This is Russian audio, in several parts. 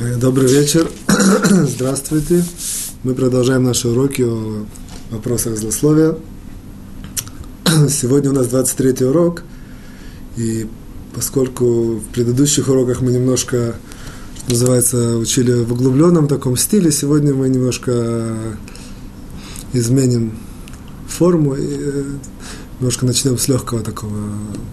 Э, добрый вечер. Здравствуйте. Мы продолжаем наши уроки о вопросах злословия. Сегодня у нас 23 урок. И поскольку в предыдущих уроках мы немножко, что называется, учили в углубленном таком стиле, сегодня мы немножко изменим форму. И э, немножко начнем с легкого такого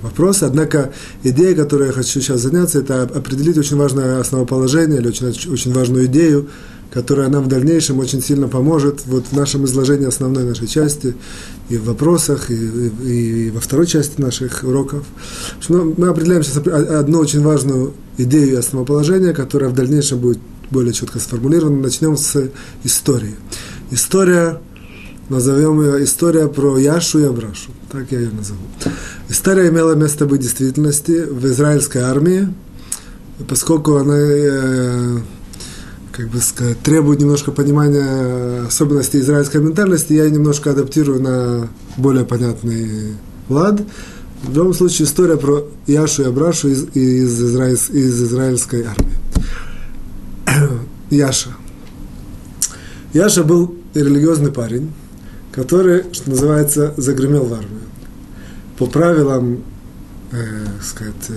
вопроса. Однако идея, которой я хочу сейчас заняться, это определить очень важное основоположение или очень, очень важную идею, которая нам в дальнейшем очень сильно поможет вот в нашем изложении основной нашей части, и в вопросах, и, и, и во второй части наших уроков. Ну, мы определяем сейчас одну очень важную идею и основоположение, которая в дальнейшем будет более четко сформулирована. Начнем с истории. История назовем ее «История про Яшу и Абрашу». Так я ее назову. История имела место быть в действительности в израильской армии, поскольку она, э, как бы сказать, требует немножко понимания особенностей израильской ментальности, я ее немножко адаптирую на более понятный лад. В любом случае, история про Яшу и Абрашу из, из, израиль, из израильской армии. Яша. Яша был религиозный парень, который, что называется, загремел в армию. По правилам э, сказать, э,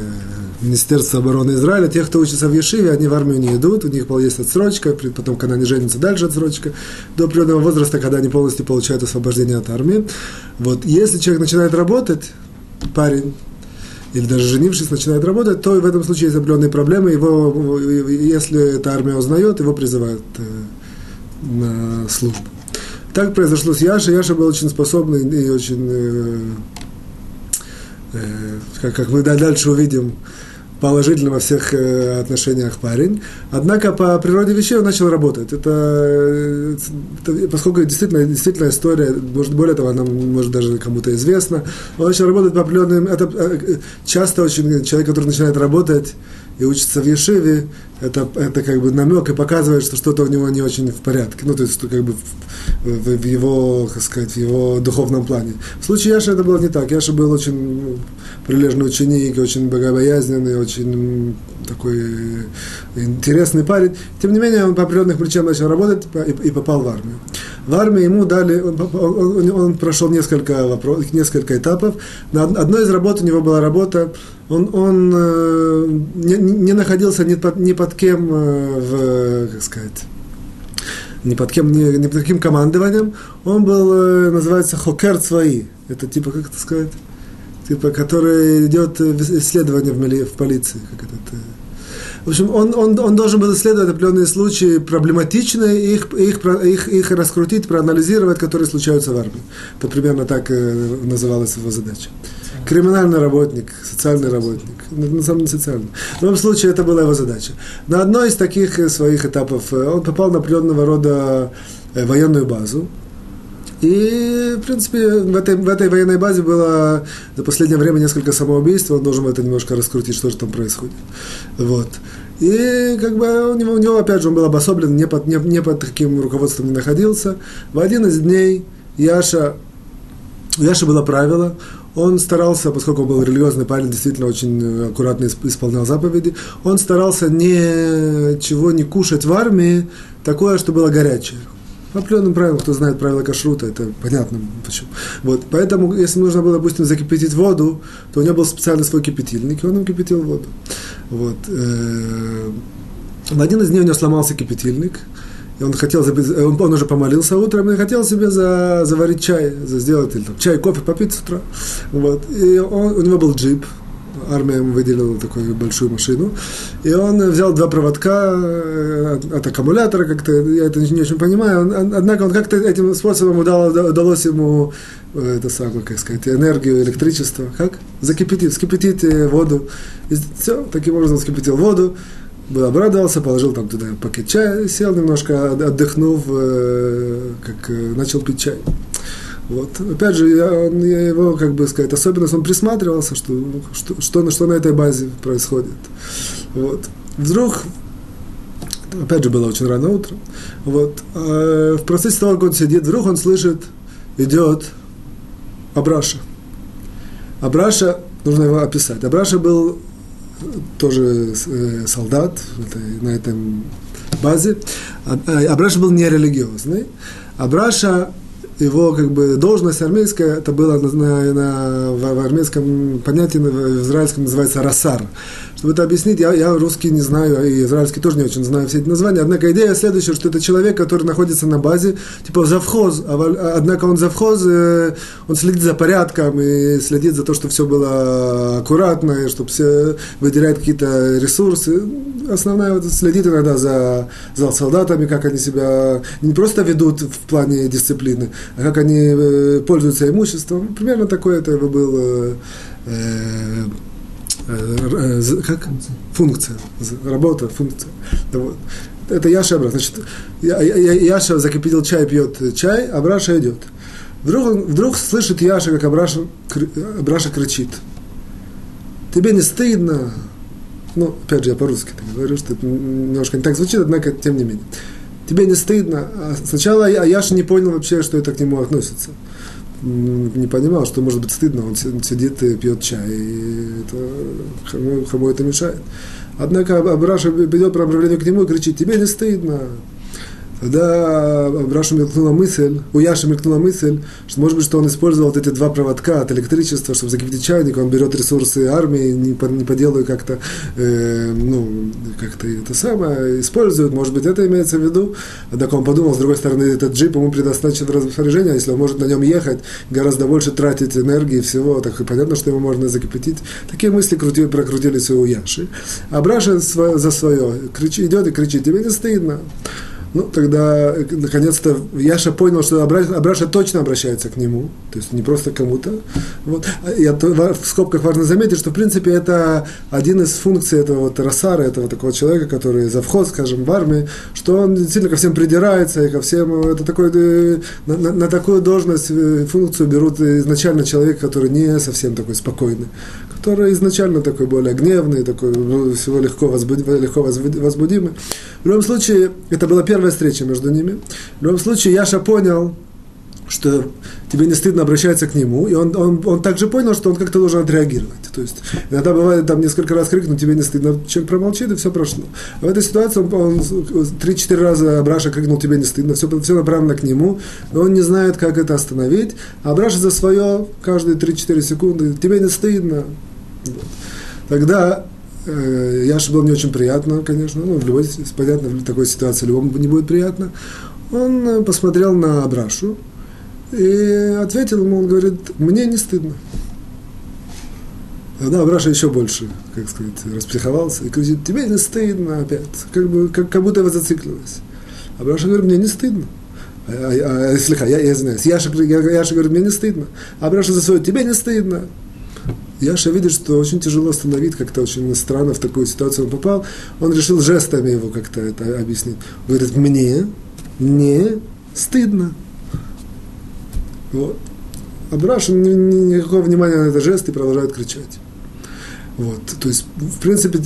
Министерства обороны Израиля, тех, кто учится в Ешиве, они в армию не идут, у них есть отсрочка, потом, когда они женятся, дальше отсрочка, до определенного возраста, когда они полностью получают освобождение от армии. Вот, если человек начинает работать, парень, или даже женившись, начинает работать, то в этом случае есть определенные проблемы. Его, если эта армия узнает, его призывают э, на службу. Так произошло с Яшей. Яша был очень способный и очень, э, э, как, как мы дальше увидим, положительно во всех э, отношениях парень. Однако по природе вещей он начал работать. Это, это поскольку действительно, действительно история, может, более того, она может даже кому-то известна, он начал работать по определенным... Это э, часто очень человек, который начинает работать, и учится в Ешиве, это, это как бы намек и показывает, что что-то у него не очень в порядке. Ну, то есть, как бы в, в, его, как сказать, в его духовном плане. В случае Яши это было не так. Яша был очень прилежный ученик, очень богобоязненный, очень такой интересный парень. Тем не менее, он по определенных причинам начал работать и, и попал в армию. В армии ему дали, он, прошел несколько, вопрос, несколько этапов. На одной из работ у него была работа, он, он э, не, не находился ни под, ни под кем э, в, как сказать, ни под кем, ни, ни под каким командованием. Он был, э, называется, хокер свои. Это типа, как это сказать? Типа, который идет исследование в, в полиции. Как это, в общем, он, он, он должен был исследовать определенные случаи проблематичные, их, их, их, их раскрутить, проанализировать, которые случаются в армии. Это примерно так э, называлась его задача. Криминальный работник, социальный работник. На самом деле социальный. В любом случае, это была его задача. На одной из таких э, своих этапов э, он попал на определенного рода военную базу, и, в принципе, в этой, в этой военной базе было за последнее время несколько самоубийств, он должен это немножко раскрутить, что же там происходит. Вот. И как бы у него, у него опять же, он был обособлен, не под, не, не под таким руководством не находился. В один из дней Яша, у Яши было правило, он старался, поскольку он был религиозный парень, действительно очень аккуратно исполнял заповеди, он старался ничего не кушать в армии, такое, что было горячее. По определенным правилам, кто знает правила кашрута, это понятно почему. Вот, поэтому, если нужно было, допустим, закипятить воду, то у него был специальный свой кипятильник, и он им кипятил воду. Вот. Э, в один из дней у него сломался кипятильник, и он хотел, он, он уже помолился утром и хотел себе за, заварить чай, за, сделать или, там, чай, кофе попить с утра. Вот. И он, у него был джип, армия ему выделила такую большую машину, и он взял два проводка э, от, аккумулятора, как-то, я это не очень понимаю, он, однако он как-то этим способом удалось, удалось ему, э, это самое, как сказать, энергию, электричество, как? Закипятить, вскипятить э, воду, и все, таким образом вскипятил воду, был обрадовался, положил там туда пакет чая, сел немножко, отдохнув, как начал пить чай. Вот. Опять же, я, он, я его, как бы сказать, особенность, он присматривался, что, что, что, что на этой базе происходит. Вот. Вдруг, опять же, было очень рано утром, вот, а в процессе того, как он сидит, вдруг он слышит, идет Абраша. Абраша, нужно его описать. Абраша был тоже э, солдат на этом базе. Абраша был нерелигиозный. Абраша его как бы должность армейская, это было на, на, на, в армейском понятии, в израильском называется расар. Чтобы это объяснить, я, я русский не знаю, и израильский тоже не очень знаю все эти названия. Однако идея следующая, что это человек, который находится на базе, типа завхоз, а, однако он завхоз, э, он следит за порядком и следит за то, чтобы все было аккуратно, и чтобы все выделяет какие-то ресурсы. Основная вот следит иногда за, за солдатами, как они себя не просто ведут в плане дисциплины, а как они э, пользуются имуществом. Примерно такой это был э, э Э, как? Функция. Работа, функция. Вот. Это Яша Абра. Значит, Яша закипятил чай, пьет чай, а Абраша идет. Вдруг, он, вдруг слышит Яша, как Абраша, Абраша кричит. Тебе не стыдно? Ну, опять же, я по-русски говорю, что это немножко не так звучит, однако, тем не менее. Тебе не стыдно? А сначала Яша не понял вообще, что это к нему относится не понимал, что может быть стыдно, он сидит и пьет чай, и это, кому, кому это мешает. Однако Абраша идет по к нему и кричит, тебе не стыдно, Тогда Брашу мелькнула мысль, у Яши мелькнула мысль, что может быть, что он использовал вот эти два проводка от электричества, чтобы закипятить чайник, он берет ресурсы армии, не по, не по делу как-то, э, ну, как-то это самое, использует, может быть, это имеется в виду. Так он подумал, с другой стороны, этот джип ему в распоряжение, если он может на нем ехать, гораздо больше тратить энергии всего, так и понятно, что ему можно закипятить. Такие мысли крути, прокрутились у Яши. А Браша за свое кричит, идет и кричит, тебе не стыдно. Ну, тогда, наконец-то, Яша понял, что Абраша точно обращается к нему, то есть не просто кому-то. Вот. Я, в скобках важно заметить, что, в принципе, это один из функций этого вот Рассара, этого такого человека, который за вход, скажем, в армии, что он действительно ко всем придирается, и ко всем, это такой, э, на, на, на такую должность, э, функцию берут изначально человек, который не совсем такой спокойный, который изначально такой более гневный, такой ну, всего легко, возбуд, легко возбудимый. В любом случае, это была первая встреча между ними. В любом случае, Яша понял, что тебе не стыдно обращаться к нему, и он, он, он также понял, что он как-то должен отреагировать. То есть иногда бывает там несколько раз крикнуть, тебе не стыдно, человек промолчит, и все прошло. А в этой ситуации он, 3-4 раза Абраша крикнул, тебе не стыдно, все, все направлено к нему, но он не знает, как это остановить, а Абраша за свое каждые 3-4 секунды, тебе не стыдно. Вот. Тогда Яше было не очень приятно, конечно, ну, в любой, понятно, в такой ситуации любому не будет приятно. Он э, посмотрел на Абрашу, и ответил ему, он говорит, мне не стыдно. Тогда Абраша еще больше, как сказать, распсиховался и говорит, тебе не стыдно опять, как, бы, как, как будто его зациклилось. Абраша говорит, мне не стыдно. А, а, а, слегка, я, я извиняюсь, Яша, я, Яша говорит, мне не стыдно. Абраша за свое, тебе не стыдно. Яша видит, что очень тяжело остановить, как-то очень странно в такую ситуацию он попал. Он решил жестами его как-то это объяснить. Говорит, мне не стыдно. Вот. А никакого внимания на этот жест и продолжает кричать. Вот, то есть, в принципе,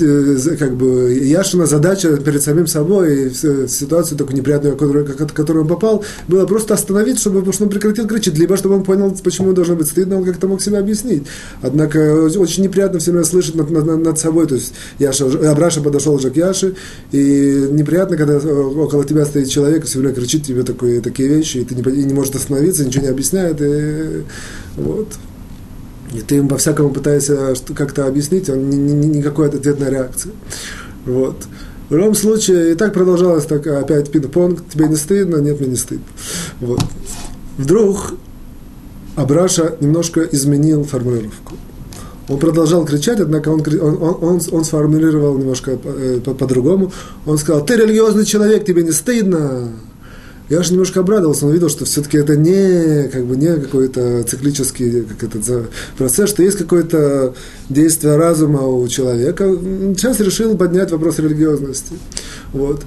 как бы Яшина задача перед самим собой и ситуацию такую неприятную, в которую, он попал, было просто остановить, чтобы, чтобы он прекратил кричать, либо чтобы он понял, почему он должен быть стыдно, он как-то мог себя объяснить. Однако очень неприятно все время слышать над, над, над собой, то есть Яша, Абраша подошел уже к Яше, и неприятно, когда около тебя стоит человек, все время кричит тебе такие, такие вещи, и ты не, и не можешь остановиться, ничего не объясняет, и вот. И ты им по-всякому пытаешься как-то объяснить, он ни, ни, никакой ответной реакции. Вот. В любом случае, и так продолжалось так, опять пинг-понг, тебе не стыдно, нет, мне не стыдно. Вот. Вдруг Абраша немножко изменил формулировку. Он продолжал кричать, однако он, он, он, он сформулировал немножко э, по-другому. Он сказал, ты религиозный человек, тебе не стыдно. Я же немножко обрадовался, он видел, что все-таки это не, как бы, не какой-то циклический как этот, процесс, что есть какое-то действие разума у человека. Сейчас решил поднять вопрос религиозности. Вот.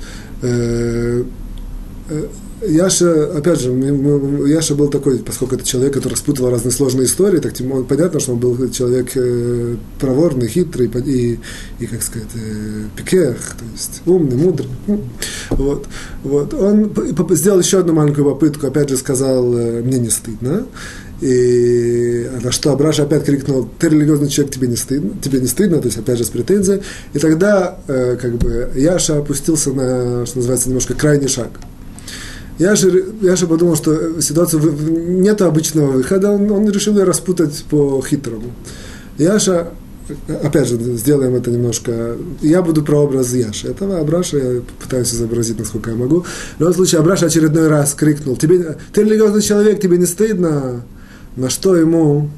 Яша, опять же, Яша был такой, поскольку это человек, который спутывал разные сложные истории, так тем, понятно, что он был человек э, проворный, хитрый и, и как сказать, э, пикех, то есть умный, мудрый. Ну, вот, вот. Он сделал еще одну маленькую попытку, опять же сказал, э, мне не стыдно. И на что Абраша опять крикнул, ты религиозный человек, тебе не стыдно, тебе не стыдно, то есть опять же с претензией. И тогда как бы Яша опустился на, что называется, немножко крайний шаг. Яша, Яша подумал, что ситуация нет обычного выхода, он, он решил ее распутать по-хитрому. Яша, опять же, сделаем это немножко, я буду прообраз Яши. Этого Абраша я пытаюсь изобразить, насколько я могу. В любом случае, Абраша очередной раз крикнул, тебе, ты религиозный человек, тебе не стыдно? На что ему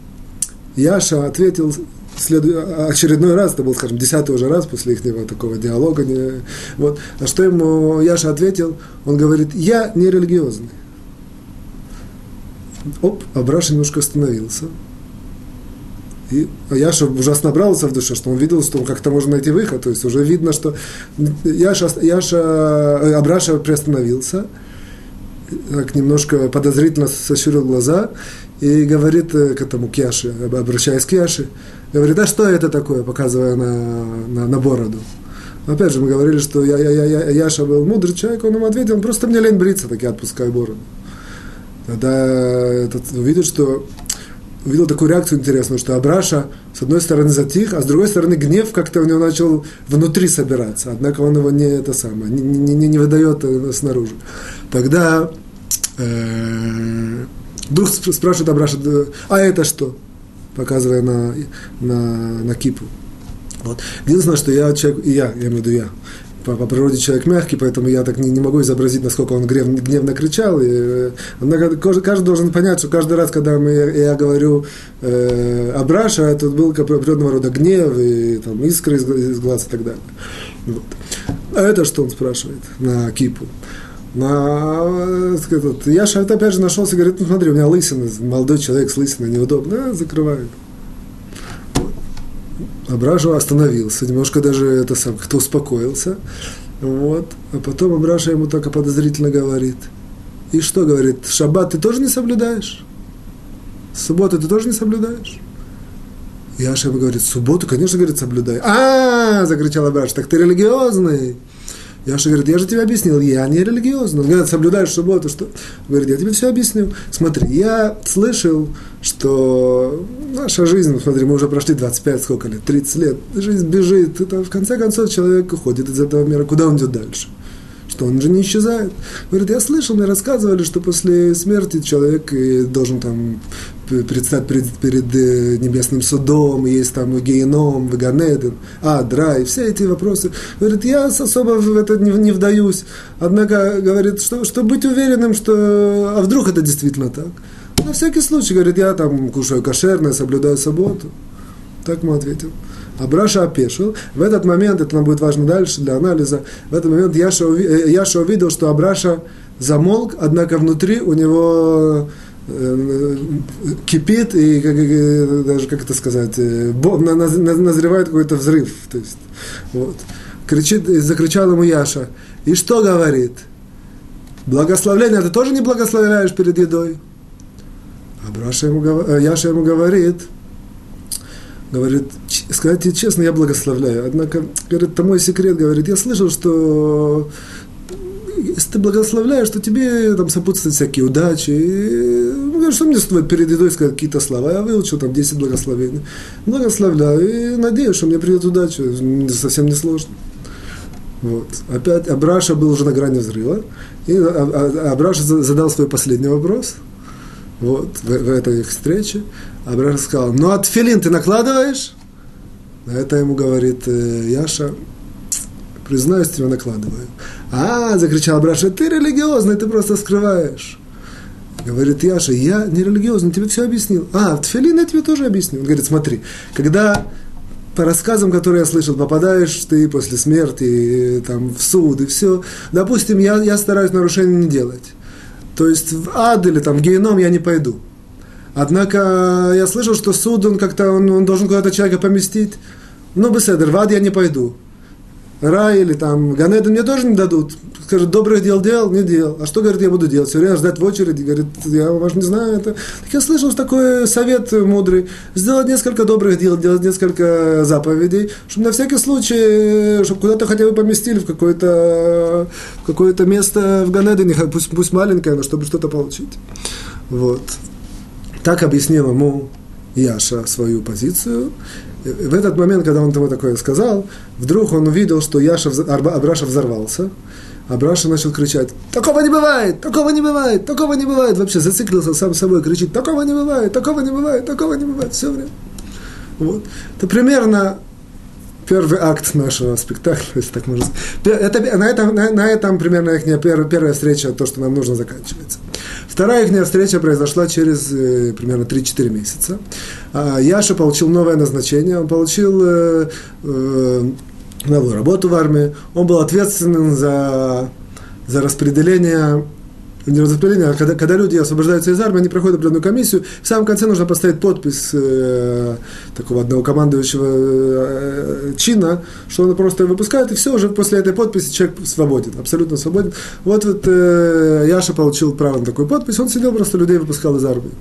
Яша ответил следу... очередной раз, это был, скажем, десятый уже раз после их такого диалога. Не... Вот. На что ему Яша ответил? Он говорит, я не религиозный. Оп, Абраш немножко остановился. И Яша ужасно набрался в душе, что он видел, что как-то можно найти выход. То есть уже видно, что Яша, Яша э, Абраша приостановился, так немножко подозрительно сощурил глаза и говорит э, к этому Кьяше, обращаясь к Кьяше, говорит, а что это такое, показывая на, на, на бороду. Опять же, мы говорили, что я, я, я, Яша был мудрый человек, он ему ответил, просто мне лень бриться, так я отпускаю бороду. Тогда этот увидел, что увидел такую реакцию интересную, что Абраша, с одной стороны, затих, а с другой стороны, гнев как-то у него начал внутри собираться. Однако он его не это самое, не, не, не, не выдает э, снаружи. Тогда э, Вдруг спрашивает Абраша, а это что? Показывая на, на, на кипу. Вот. Единственное, что я человек, и я, я имею в виду я, по, по природе человек мягкий, поэтому я так не, не могу изобразить, насколько он гнев, гневно кричал. И, однако, каждый, каждый должен понять, что каждый раз, когда мы, я говорю э, Абраша, это был определенного рода гнев, и там, искры из, из глаз и так далее. Вот. А это что он спрашивает на кипу? На, этот, я это опять же нашелся, говорит, ну смотри, у меня лысина, молодой человек с лысиной, неудобно, да, закрываю. Абраша остановился, немножко даже это сам, кто успокоился. Вот. А потом Абраша ему только подозрительно говорит. И что говорит? Шаббат ты тоже не соблюдаешь? Субботу ты тоже не соблюдаешь? И ему говорит, субботу, конечно, говорит, соблюдаю. А, закричал Абраш, так ты религиозный. Яша говорит, я же тебе объяснил, я не религиозный. Он говорит, соблюдаешь субботу, что? Говорит, я тебе все объяснил. Смотри, я слышал, что наша жизнь, смотри, мы уже прошли 25, сколько лет, 30 лет, жизнь бежит, это в конце концов человек уходит из этого мира, куда он идет дальше? что он же не исчезает. Говорит, я слышал, мне рассказывали, что после смерти человек должен там предстать перед, перед э, небесным судом, есть там геном, веганеден, адра, и все эти вопросы. Говорит, я особо в это не, не вдаюсь. Однако, говорит, что, что быть уверенным, что... А вдруг это действительно так? На всякий случай, говорит, я там кушаю кошерное, соблюдаю субботу. Так ему ответил. Абраша опешил. В этот момент, это нам будет важно дальше для анализа, в этот момент Яша, э, Яша увидел, что Абраша замолк, однако внутри у него кипит и как, даже как это сказать э, назревает какой-то взрыв то есть вот. Кричит закричал ему Яша и что говорит? Благословление ты тоже не благословляешь перед едой? Абраша ему Яша ему говорит говорит, сказать честно, я благословляю. Однако, говорит, это мой секрет, говорит, я слышал, что если ты благословляешь, то тебе там сопутствуют всякие удачи. И, ну, что мне стоит перед едой сказать какие-то слова? Я выучил там 10 благословений. Благословляю и надеюсь, что мне придет удача. Совсем не сложно. Вот. Опять Абраша был уже на грани взрыва. И а, а, Абраша задал свой последний вопрос – вот, в, в этой их встрече. Абраша сказал, ну а тфилин ты накладываешь? На это ему говорит э, Яша, признаюсь, тебя накладываю. А, закричал Абраша, ты религиозный, ты просто скрываешь. Говорит Яша, я не религиозный, тебе все объяснил. А, в тфилин я тебе тоже объяснил. Он говорит, смотри, когда по рассказам, которые я слышал, попадаешь ты после смерти там, в суд и все, допустим, я, я стараюсь нарушения не делать. То есть в ад или там в геном я не пойду. Однако я слышал, что суд, он как-то, он, он должен куда-то человека поместить. Ну, беседер, в ад я не пойду. Рай или там Ганеден мне тоже не дадут. Скажет, добрых дел делал, не делал. А что, говорит, я буду делать? Все время ждать в очереди. Говорит, я вас не знаю. Это... Так я слышал такой совет мудрый. Сделать несколько добрых дел, делать несколько заповедей, чтобы на всякий случай, чтобы куда-то хотя бы поместили в какое-то какое место в Ганедене, пусть, пусть маленькое, но чтобы что-то получить. Вот. Так объяснил ему Яша свою позицию. В этот момент, когда он ему такое сказал, вдруг он увидел, что Яша, Абраша взорвался. Абраша начал кричать, такого не бывает, такого не бывает, такого не бывает. Вообще зациклился сам собой, кричит, такого не бывает, такого не бывает, такого не бывает, все время. Вот. Это примерно первый акт нашего спектакля, если так можно сказать. Это, на, этом, на, на этом примерно их первая, первая встреча, то, что нам нужно, заканчивается. Вторая их встреча произошла через э, примерно 3-4 месяца. А, Яша получил новое назначение, он получил э, э, новую работу в армии, он был ответственен за, за распределение не распределение, а когда, когда люди освобождаются из армии, они проходят определенную комиссию, в самом конце нужно поставить подпись э, такого одного командующего э, чина, что он просто выпускает, и все, уже после этой подписи человек свободен, абсолютно свободен. Вот, вот э, Яша получил право на такую подпись, он сидел, просто людей выпускал из армии.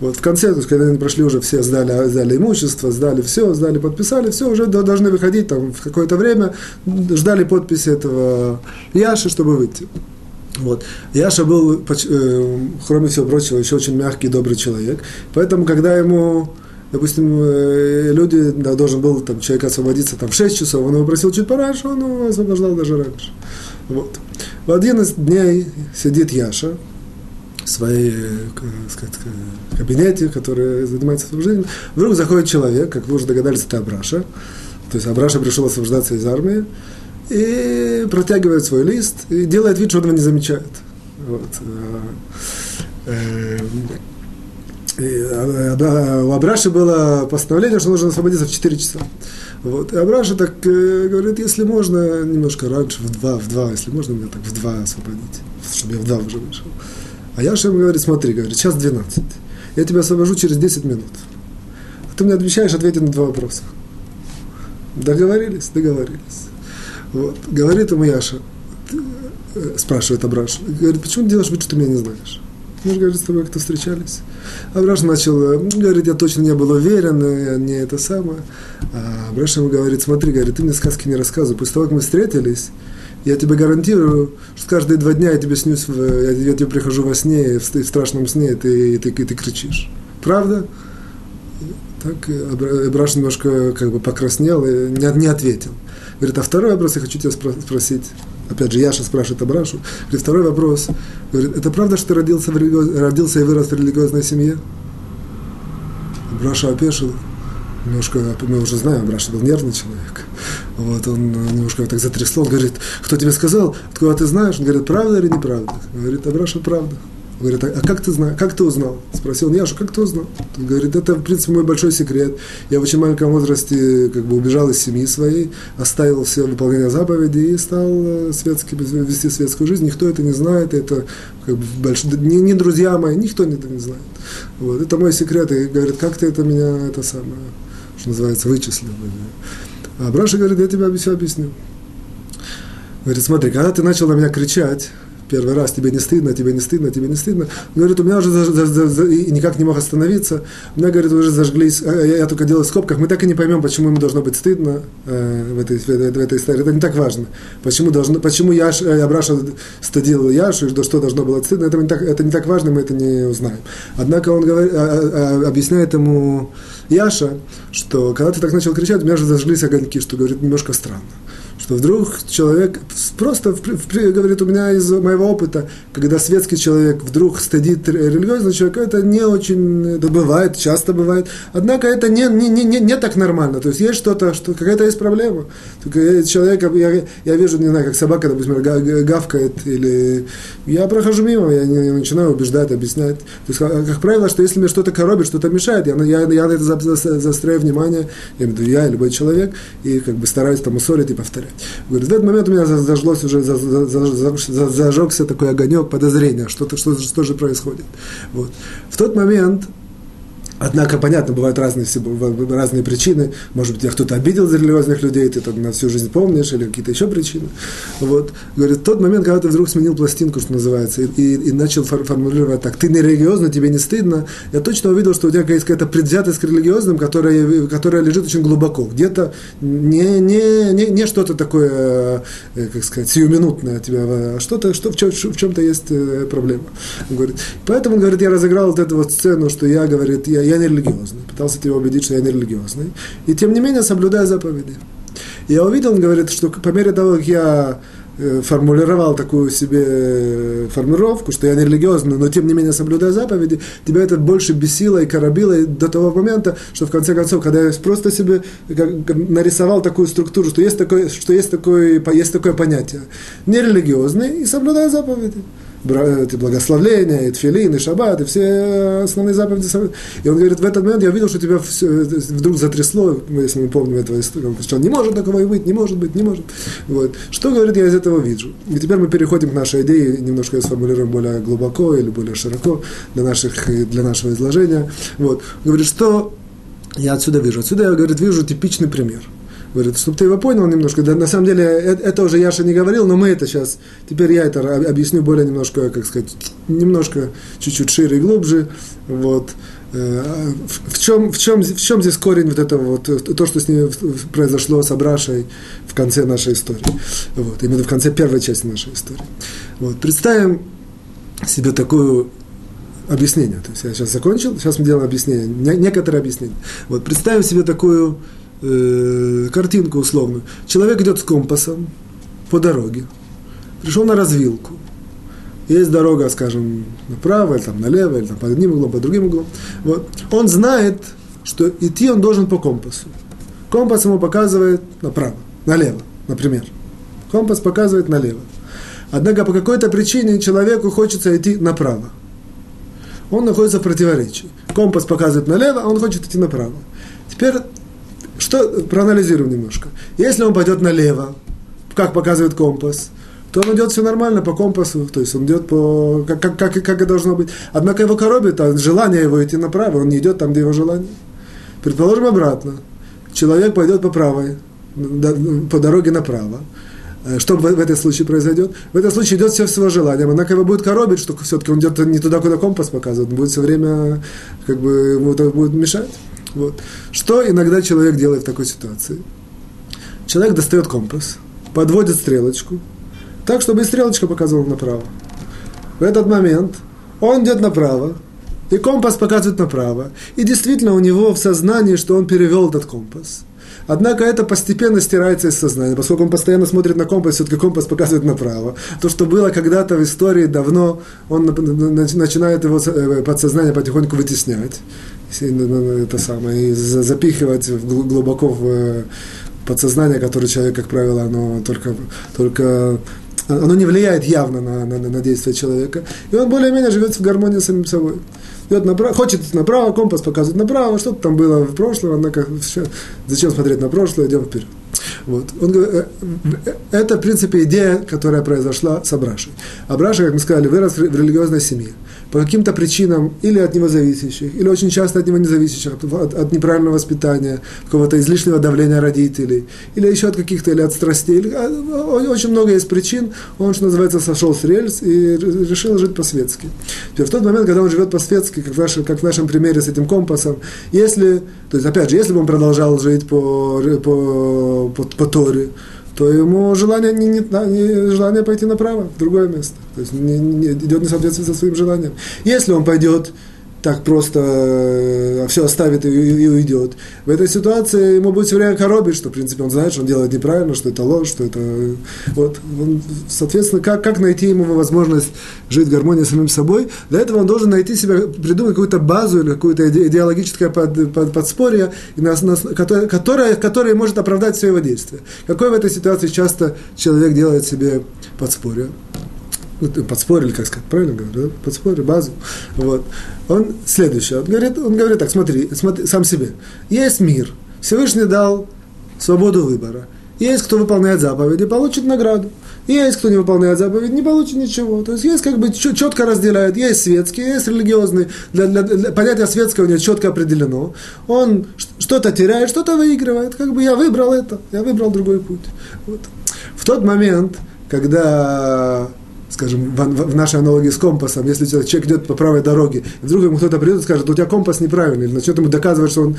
Вот в конце, то есть, когда они прошли уже все, сдали, сдали имущество, сдали все, сдали, подписали, все, уже должны выходить там в какое-то время, ждали подписи этого Яши, чтобы выйти. Вот. Яша был, э, кроме всего прочего, еще очень мягкий, добрый человек. Поэтому, когда ему, допустим, э, люди, да, должен был там, человек освободиться там, в 6 часов, он его просил чуть пораньше, он его освобождал даже раньше. Вот. В один из дней сидит Яша в своей э, сказать, кабинете, который занимается освобождением. Вдруг заходит человек, как вы уже догадались, это Абраша. То есть Абраша пришел освобождаться из армии и протягивает свой лист и делает вид, что он его не замечает. Вот. Э, э, и у Абраши было постановление, что нужно освободиться в 4 часа. Вот. И Абраша так э, говорит, если можно, немножко раньше, в 2, в 2, если можно, меня так в 2 освободить, чтобы я в 2 уже вышел. А Яша ему говорит, смотри, говорит, сейчас 12, я тебя освобожу через 10 минут. А ты мне обещаешь ответить на два вопроса. Договорились? Договорились. Вот. Говорит ему Яша, э, спрашивает Абраш, говорит, почему ты делаешь вид, что ты меня не знаешь? Мы же, говорит, с тобой как-то встречались. Абраш начал, э, говорит, я точно не был уверен, я не это самое. А Абраш ему говорит, смотри, говорит, ты мне сказки не рассказывай. После того, как мы встретились, я тебе гарантирую, что каждые два дня я тебе снюсь, я, я тебе прихожу во сне, в, в страшном сне, и ты, и ты, и ты кричишь. Правда? Так Абраш немножко как бы покраснел и не, не ответил. Говорит, а второй вопрос я хочу тебя спросить. Опять же, Яша спрашивает Абрашу. Говорит, второй вопрос. Говорит, это правда, что ты родился, в религи... родился и вырос в религиозной семье? Абраша опешил. Немножко, мы уже знаем, Абраша был нервный человек. Вот, он немножко так затрясло. Он говорит, кто тебе сказал? Откуда ты знаешь? Он говорит, правда или неправда? Говорит, Абраша, правда. Говорит, а как ты, знаешь, как ты узнал? Спросил он, Яша, как ты узнал? Он говорит, это, в принципе, мой большой секрет. Я в очень маленьком возрасте как бы убежал из семьи своей, оставил все выполнение заповедей и стал э, светски, вести светскую жизнь. Никто это не знает, это как бы больш... не, не друзья мои, никто это не знает. Вот, это мой секрет. И говорит, как ты это меня, это самое, что называется, вычислил. А Браша говорит, я тебе все объясню. Говорит, смотри, когда ты начал на меня кричать, первый раз, тебе не стыдно, тебе не стыдно, тебе не стыдно. Он говорит, у меня уже за, за, за, за, и никак не мог остановиться. У меня, говорит, уже зажглись, а, я, я только делал в скобках, мы так и не поймем, почему ему должно быть стыдно э, в, этой, в, в, этой истории. Это не так важно. Почему, должно, почему Яш, э, Абраша стыдил Яшу, и что должно было стыдно, это не, так, это не так важно, мы это не узнаем. Однако он говорит, а, а, объясняет ему Яша, что когда ты так начал кричать, у меня уже зажглись огоньки, что, говорит, немножко странно что вдруг человек просто говорит, у меня из моего опыта, когда светский человек вдруг стыдит религиозного человека, это не очень, это бывает, часто бывает, однако это не, не, не, не так нормально, то есть есть что-то, что какая-то есть проблема. Только человек, я, я вижу, не знаю, как собака, допустим, гавкает, или я прохожу мимо, я не начинаю убеждать, объяснять. То есть, как, как правило, что если мне что-то коробит, что-то мешает, я, я, я на это застряю внимание, я имею я, любой человек, и как бы стараюсь там усорить и повторять. Говорит, в этот момент у меня зажглось уже, зажегся такой огонек подозрения, что-то, что, что же происходит. Вот. В тот момент Однако, понятно, бывают разные, разные причины. Может быть, тебя кто-то обидел за религиозных людей, ты там на всю жизнь помнишь, или какие-то еще причины. Вот. Говорит, тот момент, когда ты вдруг сменил пластинку, что называется, и, и, начал формулировать так, ты не религиозный, тебе не стыдно, я точно увидел, что у тебя есть какая-то предвзятость к религиозным, которая, которая лежит очень глубоко. Где-то не, не, не, не что-то такое, э, как сказать, сиюминутное тебя, а что-то, что в, чем, в чем-то есть э, проблема. Говорит, поэтому, говорит, я разыграл вот эту вот сцену, что я, говорит, я, я не религиозный. Пытался тебя убедить, что я не религиозный. И тем не менее соблюдаю заповеди. Я увидел, он говорит, что по мере того, как я э, формулировал такую себе э, формулировку, что я не религиозный, но тем не менее соблюдаю заповеди, тебя это больше бесило и коробило до того момента, что в конце концов, когда я просто себе нарисовал такую структуру, что есть такое, что есть такое, есть такое понятие, нерелигиозный и соблюдаю заповеди эти благословления, и тфилин, и шаббат, и все основные заповеди. И он говорит, в этот момент я видел, что тебя все, вдруг затрясло, если мы помним этого историю, что не может такого быть, не может быть, не может. Вот. Что, говорит, я из этого вижу? И теперь мы переходим к нашей идее, немножко ее сформулируем более глубоко или более широко для, наших, для нашего изложения. Вот. Говорит, что я отсюда вижу? Отсюда я, говорит, вижу типичный пример – Говорит, чтобы ты его понял немножко. Да, на самом деле, это, это уже Яша не говорил, но мы это сейчас, теперь я это объясню более немножко, как сказать, немножко чуть-чуть шире и глубже. Вот. Э, в чем, в, чем, в чем здесь корень вот этого вот, то, что с ней произошло с Абрашей в конце нашей истории? Вот, именно в конце первой части нашей истории. Вот, представим себе такую объяснение. То есть я сейчас закончил, сейчас мы делаем объяснение, некоторые объяснения. Вот, представим себе такую э, картинку условную. Человек идет с компасом по дороге, пришел на развилку. Есть дорога, скажем, направо, или там налево, или там под одним углом, под другим углом. Вот. Он знает, что идти он должен по компасу. Компас ему показывает направо, налево, например. Компас показывает налево. Однако по какой-то причине человеку хочется идти направо. Он находится в противоречии. Компас показывает налево, а он хочет идти направо. Теперь что, проанализируем немножко. Если он пойдет налево, как показывает компас, то он идет все нормально по компасу, то есть он идет по, как, как, как, как и должно быть. Однако его коробит а желание его идти направо, он не идет там, где его желание. Предположим обратно. Человек пойдет по правой, по дороге направо. Э, что в, в этом случае произойдет? В этом случае идет все с его желанием, однако его будет коробить, что все-таки он идет не туда, куда компас показывает, он будет все время, как бы, ему это будет мешать. Вот. Что иногда человек делает в такой ситуации? Человек достает компас, подводит стрелочку, так, чтобы и стрелочка показывала направо. В этот момент он идет направо, и компас показывает направо. И действительно у него в сознании, что он перевел этот компас. Однако это постепенно стирается из сознания, поскольку он постоянно смотрит на компас, все-таки компас показывает направо. То, что было когда-то в истории давно, он начинает его э, подсознание потихоньку вытеснять это самое, и запихивать глубоко в э, подсознание, которое человек, как правило, оно только, только оно не влияет явно на, на, на действие человека. И он более-менее живет в гармонии с самим собой. Идет направо, хочет направо, компас показывает направо, что-то там было в прошлом, однако все, зачем смотреть на прошлое, идем вперед. Вот. Он, э, э, это, в принципе, идея, которая произошла с Абрашей. Абраша, как мы сказали, вырос в религиозной семье по каким-то причинам, или от него зависящих, или очень часто от него не зависящих, от, от неправильного воспитания, какого-то излишнего давления родителей, или еще от каких-то, или от страстей. Или, а, очень много есть причин. Он, что называется, сошел с рельс и решил жить по-светски. Теперь, в тот момент, когда он живет по-светски, как в, нашем, как в нашем примере с этим компасом, если, то есть, опять же, если бы он продолжал жить по, по, по, по Торе, то ему желание, не, не, не, желание пойти направо, в другое место. То есть не, не, идет не соответствует со своим желанием. Если он пойдет так просто э, все оставит и, и, и уйдет. В этой ситуации ему будет все время коробить, что, в принципе, он знает, что он делает неправильно, что это ложь, что это... Вот. Он, соответственно, как, как найти ему возможность жить в гармонии с самим собой? Для этого он должен найти себя, придумать какую-то базу или какое-то идеологическое под, под, подспорье, которое, которое, которое может оправдать все его действия. Какое в этой ситуации часто человек делает себе подспорье? Ну, подспорили, как сказать, правильно говорю, да? подспорили базу. Вот. Он следующее, он говорит, он говорит так, смотри, смотри, сам себе. Есть мир, Всевышний дал свободу выбора. Есть, кто выполняет заповеди, получит награду. Есть, кто не выполняет заповедь, не получит ничего. То есть есть как бы четко разделяет. Есть светские, есть религиозные. Для, для, для, понятие светского у него четко определено. Он что-то теряет, что-то выигрывает. Как бы я выбрал это, я выбрал другой путь. Вот. В тот момент, когда скажем, в, в нашей аналогии с компасом, если человек идет по правой дороге, вдруг ему кто-то придет и скажет, у тебя компас неправильный, или начнет ему доказывать, что он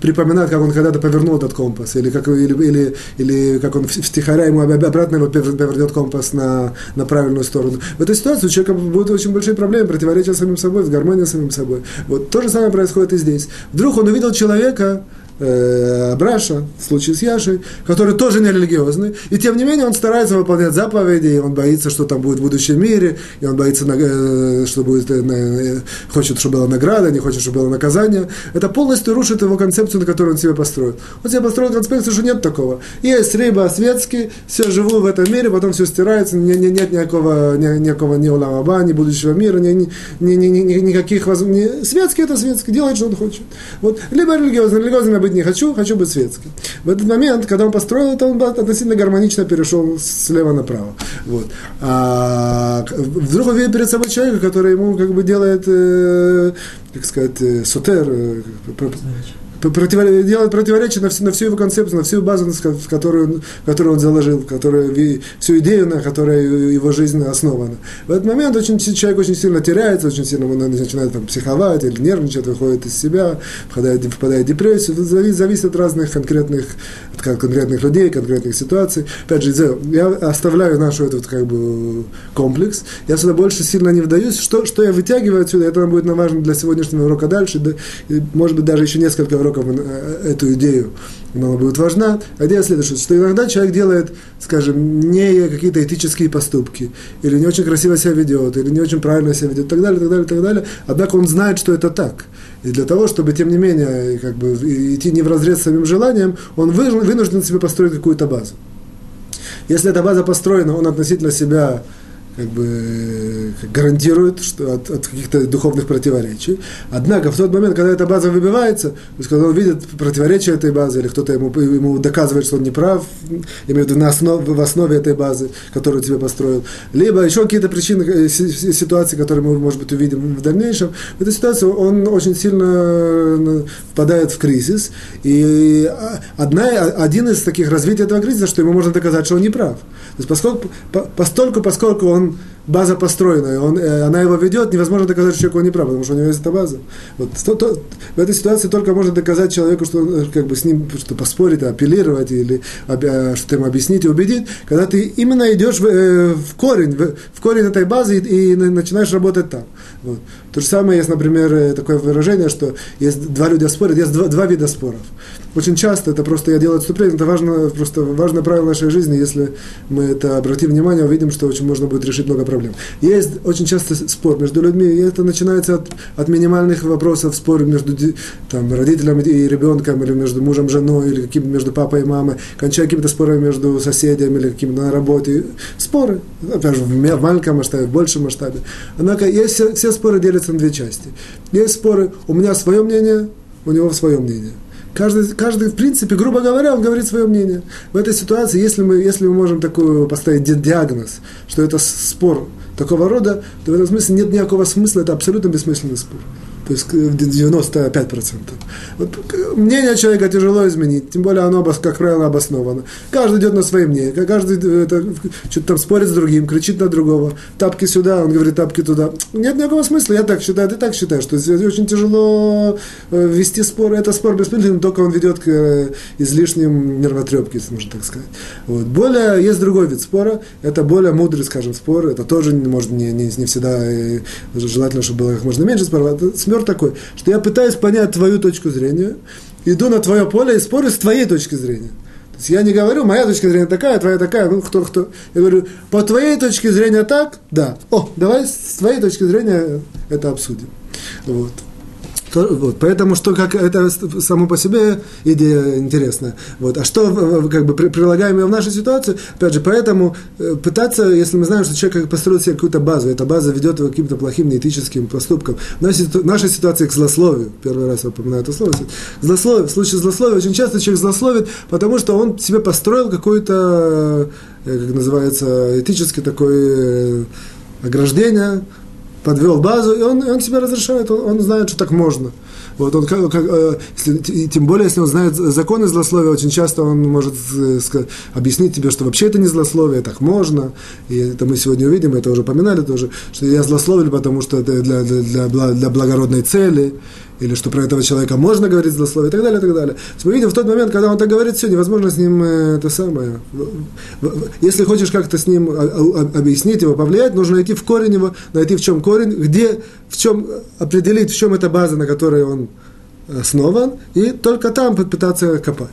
припоминает, как он когда-то повернул этот компас, или как, или, или, или как он втихаря ему обратно его повернет компас на, на правильную сторону. В этой ситуации у человека будут очень большие проблемы, противоречия самим собой, с гармонией самим собой. Вот то же самое происходит и здесь. Вдруг он увидел человека, Браша, в случае с Яшей, который тоже не религиозный, и тем не менее он старается выполнять заповеди, и он боится, что там будет в будущем мире, и он боится, э, что будет, э, э, хочет, чтобы была награда, не хочет, чтобы было наказание. Это полностью рушит его концепцию, на которую он себе построил. Он себе построил концепцию, что нет такого. Есть рыба светский, все живу в этом мире, потом все стирается, не, не, нет никакого, ни, никакого ни уламаба, ни будущего мира, ни, ни, ни, ни, ни, никаких возможностей. Светский это светский, делает, что он хочет. Вот. Либо религиозный, религиозный быть не хочу, хочу быть светским. В этот момент, когда он построил это, он относительно гармонично перешел слева направо. Вот. А вдруг он видит перед собой человека, который ему как бы делает, э, как сказать, э, сотер, э, против, делает противоречие на всю, на всю его концепцию, на всю базу, которую, которую он заложил, которую, всю идею, на которой его жизнь основана. В этот момент очень, человек очень сильно теряется, очень сильно он начинает там, психовать или нервничать, выходит из себя, впадает, впадает в депрессию. Это зависит, зависит от разных конкретных, от конкретных людей, конкретных ситуаций. Опять же, я оставляю наш этот как бы комплекс, я сюда больше сильно не вдаюсь. Что, что я вытягиваю отсюда, это будет нам важно для сегодняшнего урока дальше, да, и, может быть, даже еще несколько уроков уроков э, эту идею, она будет важна. Идея следующая, что иногда человек делает, скажем, не какие-то этические поступки, или не очень красиво себя ведет, или не очень правильно себя ведет, так далее, так далее, так далее. Однако он знает, что это так. И для того, чтобы, тем не менее, как бы, идти не в разрез с самим желанием, он вынужден себе построить какую-то базу. Если эта база построена, он относительно себя как бы гарантирует что от, от каких-то духовных противоречий. Однако в тот момент, когда эта база выбивается, то есть когда он видит противоречие этой базы, или кто-то ему, ему доказывает, что он не прав, имею в виду на основ, в основе этой базы, которую тебе построил, либо еще какие-то причины, э, ситуации, которые мы, может быть, увидим в дальнейшем, в этой ситуации он очень сильно э, впадает в кризис. И а, одна, один из таких развитий этого кризиса, что ему можно доказать, что он не прав. То есть поскольку, постольку, поскольку он them база построенная, он, э, она его ведет, невозможно доказать, что человек не прав, потому что у него есть эта база. Вот, то, то, в этой ситуации только можно доказать человеку, что э, как бы с ним что поспорить, апеллировать или э, что-то ему объяснить и убедить, когда ты именно идешь в, в корень, в, в корень этой базы и, и начинаешь работать там. Вот. То же самое есть, например, такое выражение, что есть два люди спорят, есть два, два вида споров. Очень часто это просто я делаю отступление, это важно, просто важное правило нашей жизни, если мы это обратим внимание, увидим, что очень можно будет решить много проблем. Есть очень часто спор между людьми, и это начинается от, от минимальных вопросов, спор между там, родителем и ребенком, или между мужем и женой, или каким между папой и мамой, кончая какими-то спорами между соседями или какими-то на работе. Споры, опять же, в маленьком масштабе, в большем масштабе. Однако есть все, все споры делятся на две части. Есть споры, у меня свое мнение, у него свое мнение. Каждый, каждый, в принципе, грубо говоря, он говорит свое мнение. В этой ситуации, если мы, если мы можем такую поставить диагноз, что это спор такого рода, то в этом смысле нет никакого смысла, это абсолютно бессмысленный спор то есть 95%. Вот мнение человека тяжело изменить, тем более оно, как правило, обосновано. Каждый идет на свои мнения, каждый э, это, что-то там спорит с другим, кричит на другого, тапки сюда, он говорит тапки туда. Нет никакого смысла, я так считаю, ты так считаешь, что очень тяжело э, вести спор, это спор бессмысленный, только он ведет к э, излишним нервотрепке, если можно так сказать. Вот. Более, есть другой вид спора, это более мудрый, скажем, спор, это тоже, может, не, не, не всегда желательно, чтобы было как можно меньше споров, это спор такой, что я пытаюсь понять твою точку зрения, иду на твое поле и спорю с твоей точки зрения. То есть я не говорю, моя точка зрения такая, твоя такая, ну кто, кто. Я говорю, по твоей точке зрения так, да. О, давай с твоей точки зрения это обсудим. Вот. То, вот, поэтому что как это само по себе идея интересная. Вот, а что как бы прилагаем ее в нашу ситуацию? Опять же, поэтому э, пытаться, если мы знаем, что человек построил себе какую-то базу, эта база ведет его к каким-то плохим неэтическим поступкам. В нашей, нашей ситуации к злословию, первый раз я упоминаю это слово, злословие, в случае злословия очень часто человек злословит, потому что он себе построил какое-то, э, как называется, этическое такое э, ограждение, подвел базу, и он, и он себя разрешает, он, он знает, что так можно. Вот он, как, как, э, если, тем более, если он знает законы злословия, очень часто он может сказать, объяснить тебе, что вообще это не злословие, так можно. И это мы сегодня увидим, это уже поминали тоже, что я злословил, потому что это для, для, для, для благородной цели или что про этого человека можно говорить злословие и так далее, и так далее. То есть мы видим в тот момент, когда он так говорит, все, невозможно с ним э, это самое. Если хочешь как-то с ним объяснить его, повлиять, нужно найти в корень его, найти в чем корень, где, в чем определить, в чем эта база, на которой он основан, и только там попытаться копать.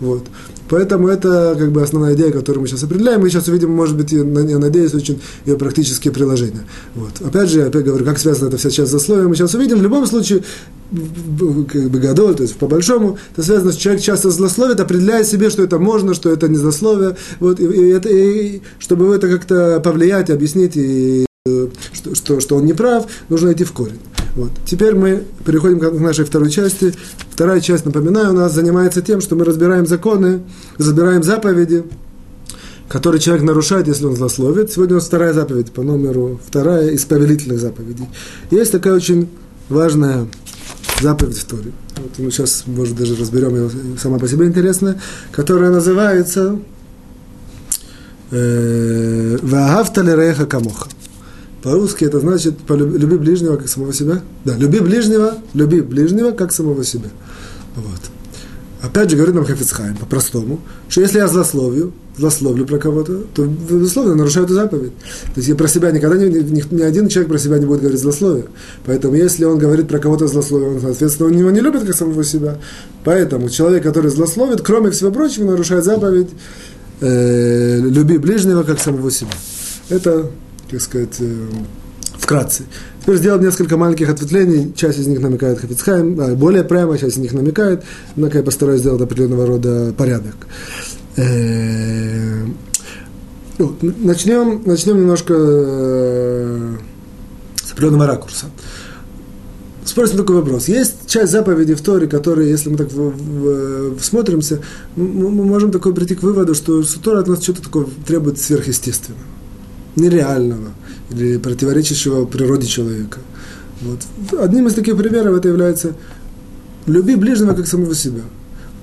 Вот. Поэтому это как бы основная идея, которую мы сейчас определяем. Мы сейчас увидим, может быть, я надеюсь, очень ее практические приложения. Вот. Опять же, я опять говорю, как связано это вся часть засловия, мы сейчас увидим. В любом случае, как бы гадоль, то есть по-большому, это связано, что человек часто злословит, определяя себе, что это можно, что это не злословие, вот, и, и, это, и, чтобы это как-то повлиять, объяснить, и, что, что, что он не прав, нужно идти в корень. Вот. Теперь мы переходим к нашей второй части. Вторая часть, напоминаю, у нас занимается тем, что мы разбираем законы, разбираем заповеди, которые человек нарушает, если он злословит. Сегодня у нас вторая заповедь по номеру, вторая из повелительных заповедей. Есть такая очень важная заповедь в Торе. Вот мы сейчас, может, даже разберем ее сама по себе интересная, которая называется э, «Ваагавта лереха камоха». По-русски это значит люби ближнего как самого себя. Да, люби ближнего, люби ближнего как самого себя. Вот. Опять же говорит нам Хафицхайм по-простому, что если я злословию, злословлю про кого-то, то, безусловно, нарушаю эту заповедь. То есть я про себя никогда, ни, ни, ни один человек про себя не будет говорить злословие. Поэтому если он говорит про кого-то злословие, он, соответственно, он его не любит как самого себя. Поэтому человек, который злословит, кроме всего прочего, нарушает заповедь э, люби ближнего как самого себя. Это так сказать, э, вкратце. Теперь сделаем несколько маленьких ответвлений. Часть из них намекает Хафицхайм, а более прямо, часть из них намекает. Однако я постараюсь сделать определенного рода порядок. Э, ну, начнем, начнем немножко э, с определенного ракурса. Спросим такой вопрос. Есть часть заповедей в Торе, которые, если мы так в, в, всмотримся, мы, мы можем такой прийти к выводу, что Тора от нас что-то такое требует сверхъестественного нереального или противоречащего природе человека. Вот. Одним из таких примеров это является «люби ближнего, как самого себя».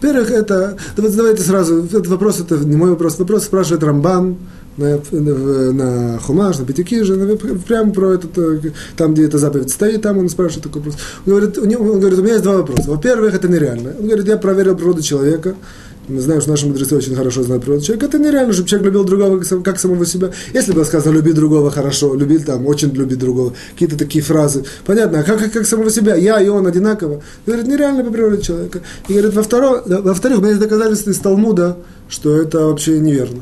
Во-первых, это, давайте, давайте сразу, этот вопрос, это не мой вопрос, вопрос спрашивает Рамбан, на, на, Хумаш, на Пятикиже, прямо про это, там, где эта заповедь стоит, там он спрашивает такой вопрос. Он говорит, он говорит, у меня есть два вопроса. Во-первых, это нереально. Он говорит, я проверил природу человека, мы знаем, что наши мудрецы очень хорошо знают природу человека. Это нереально, чтобы человек любил другого как самого себя. Если бы сказано «люби другого хорошо», «люби там», «очень люби другого», какие-то такие фразы. Понятно, а как, как, как самого себя? Я и он одинаково. Говорит, нереально по природе человека. И говорит, во-вторых, во-вторых, у меня есть доказательства из Талмуда, что это вообще неверно.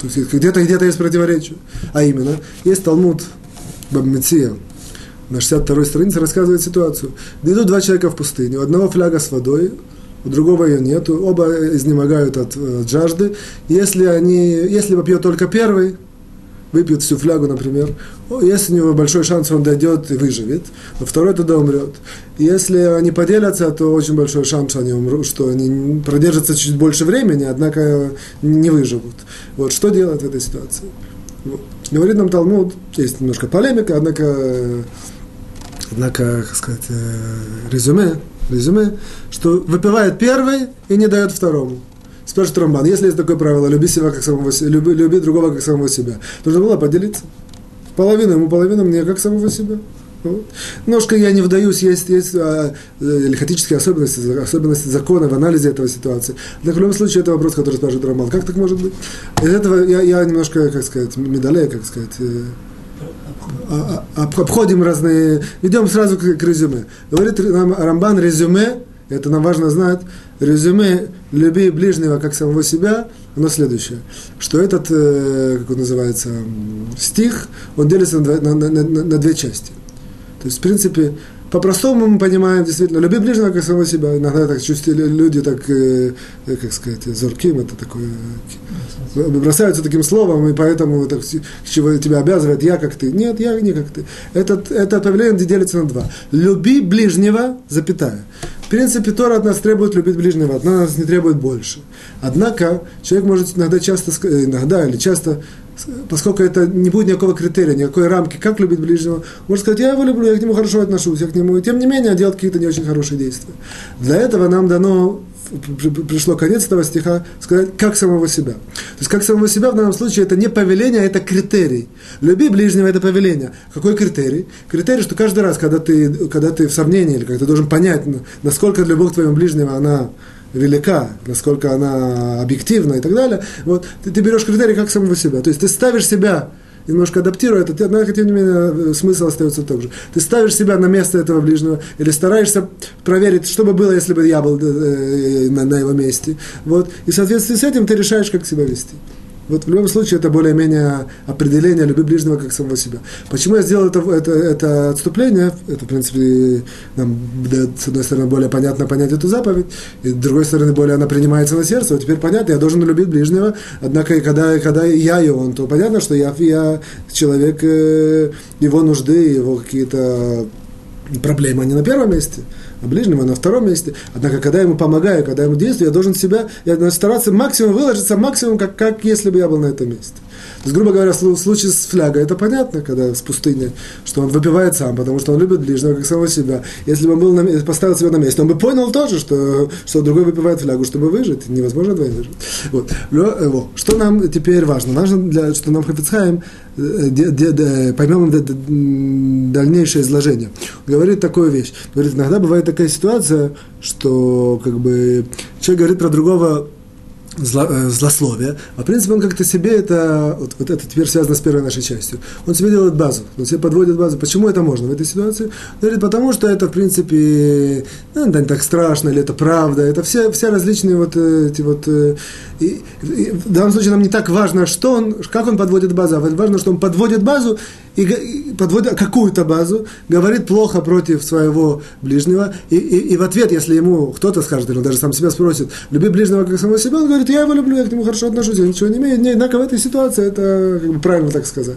То есть где-то где есть противоречие. А именно, есть Талмуд Бабмеция, на 62-й странице рассказывает ситуацию. Идут два человека в пустыню, у одного фляга с водой, у другого ее нет, оба изнемогают от, от жажды. Если, они, если попьет только первый, выпьет всю флягу, например, если у него большой шанс, он дойдет и выживет, но второй тогда умрет. Если они поделятся, то очень большой шанс, что они умрут, что они продержатся чуть больше времени, однако не выживут. Вот что делать в этой ситуации? Вот. Говорит нам Талмуд, есть немножко полемика, однако, однако, как сказать, э, резюме, резюме, что выпивает первый и не дает второму. Спрашивает Рамбан, если есть такое правило, люби себя как самого люби, люби другого как самого себя, нужно было поделиться. Половину ему, половину мне как самого себя. Вот. Немножко я не вдаюсь, есть, есть а, лихотические особенности, особенности закона в анализе этого ситуации. Но в любом случае это вопрос, который спрашивает Роман. Как так может быть? Из этого я, я немножко, как сказать, медалей, как сказать, э, обходим разные, идем сразу к, к резюме. Говорит нам Рамбан резюме, это нам важно знать, резюме «люби ближнего, как самого себя», оно следующее, что этот, э, как он называется, стих, он делится на, на, на, на две части. То есть, в принципе, по-простому мы понимаем, действительно, люби ближнего, как самого себя. Иногда так чувствуют люди, так, э, э как сказать, зорким, это такое, э, бросаются таким словом, и поэтому так, чего тебя обязывает я как ты. Нет, я не как ты. Этот, это повеление делится на два. Люби ближнего, запятая. В принципе, Тора от нас требует любить ближнего, от нас не требует больше. Однако, человек может иногда часто, иногда или часто поскольку это не будет никакого критерия, никакой рамки, как любить ближнего, можно сказать, я его люблю, я к нему хорошо отношусь, я к нему, тем не менее, делать какие-то не очень хорошие действия. Для этого нам дано пришло конец этого стиха, сказать, как самого себя. То есть, как самого себя в данном случае это не повеление, а это критерий. Люби ближнего – это повеление. Какой критерий? Критерий, что каждый раз, когда ты, когда ты в сомнении, или когда ты должен понять, насколько любовь твоего ближнего, она велика, насколько она объективна и так далее, вот, ты, ты берешь критерий как самого себя. То есть ты ставишь себя, немножко адаптируя это, однако, тем не менее, смысл остается тот же. Ты ставишь себя на место этого ближнего или стараешься проверить, что бы было, если бы я был э, на, на его месте. Вот, и в соответствии с этим ты решаешь, как себя вести. Вот в любом случае это более-менее определение любви ближнего как самого себя. Почему я сделал это, это, это отступление? Это, в принципе, нам, с одной стороны, более понятно понять эту заповедь, и с другой стороны, более она принимается на сердце. Вот теперь понятно, я должен любить ближнего, однако, когда, когда я и он, то понятно, что я, я человек, э, его нужды, его какие-то проблемы, они на первом месте ближнего на втором месте. Однако, когда я ему помогаю, когда я ему действую, я должен себя, я должен стараться максимум выложиться, максимум, как, как если бы я был на этом месте. То есть, грубо говоря, в случае с флягой это понятно, когда с пустыней, что он выпивает сам, потому что он любит ближнего, как самого себя. Если бы он был на, поставил себя на месте, он бы понял тоже, что, что другой выпивает флягу, чтобы выжить. Невозможно двоим выжить. Вот. Э, что нам теперь важно? Важно, для, что нам Хафицхайм э, поймем дальнейшее изложение. Говорит такую вещь. Говорит, иногда бывает такая ситуация, что как бы человек говорит про другого зло, э, злословие, а в принципе он как-то себе это, вот, вот это теперь связано с первой нашей частью, он себе делает базу, он себе подводит базу. Почему это можно в этой ситуации? Говорит, потому что это, в принципе, ну, не так страшно, или это правда, это все, все различные вот эти вот... Э, и, и, в данном случае нам не так важно, что он, как он подводит базу, а важно, что он подводит базу и, и подводит какую-то базу, говорит плохо против своего ближнего, и, и, и в ответ, если ему кто-то скажет, или он даже сам себя спросит, люби ближнего как самого себя, он говорит, я его люблю, я к нему хорошо отношусь, я ничего не имею. Не, однако в этой ситуации это как бы, правильно так сказать.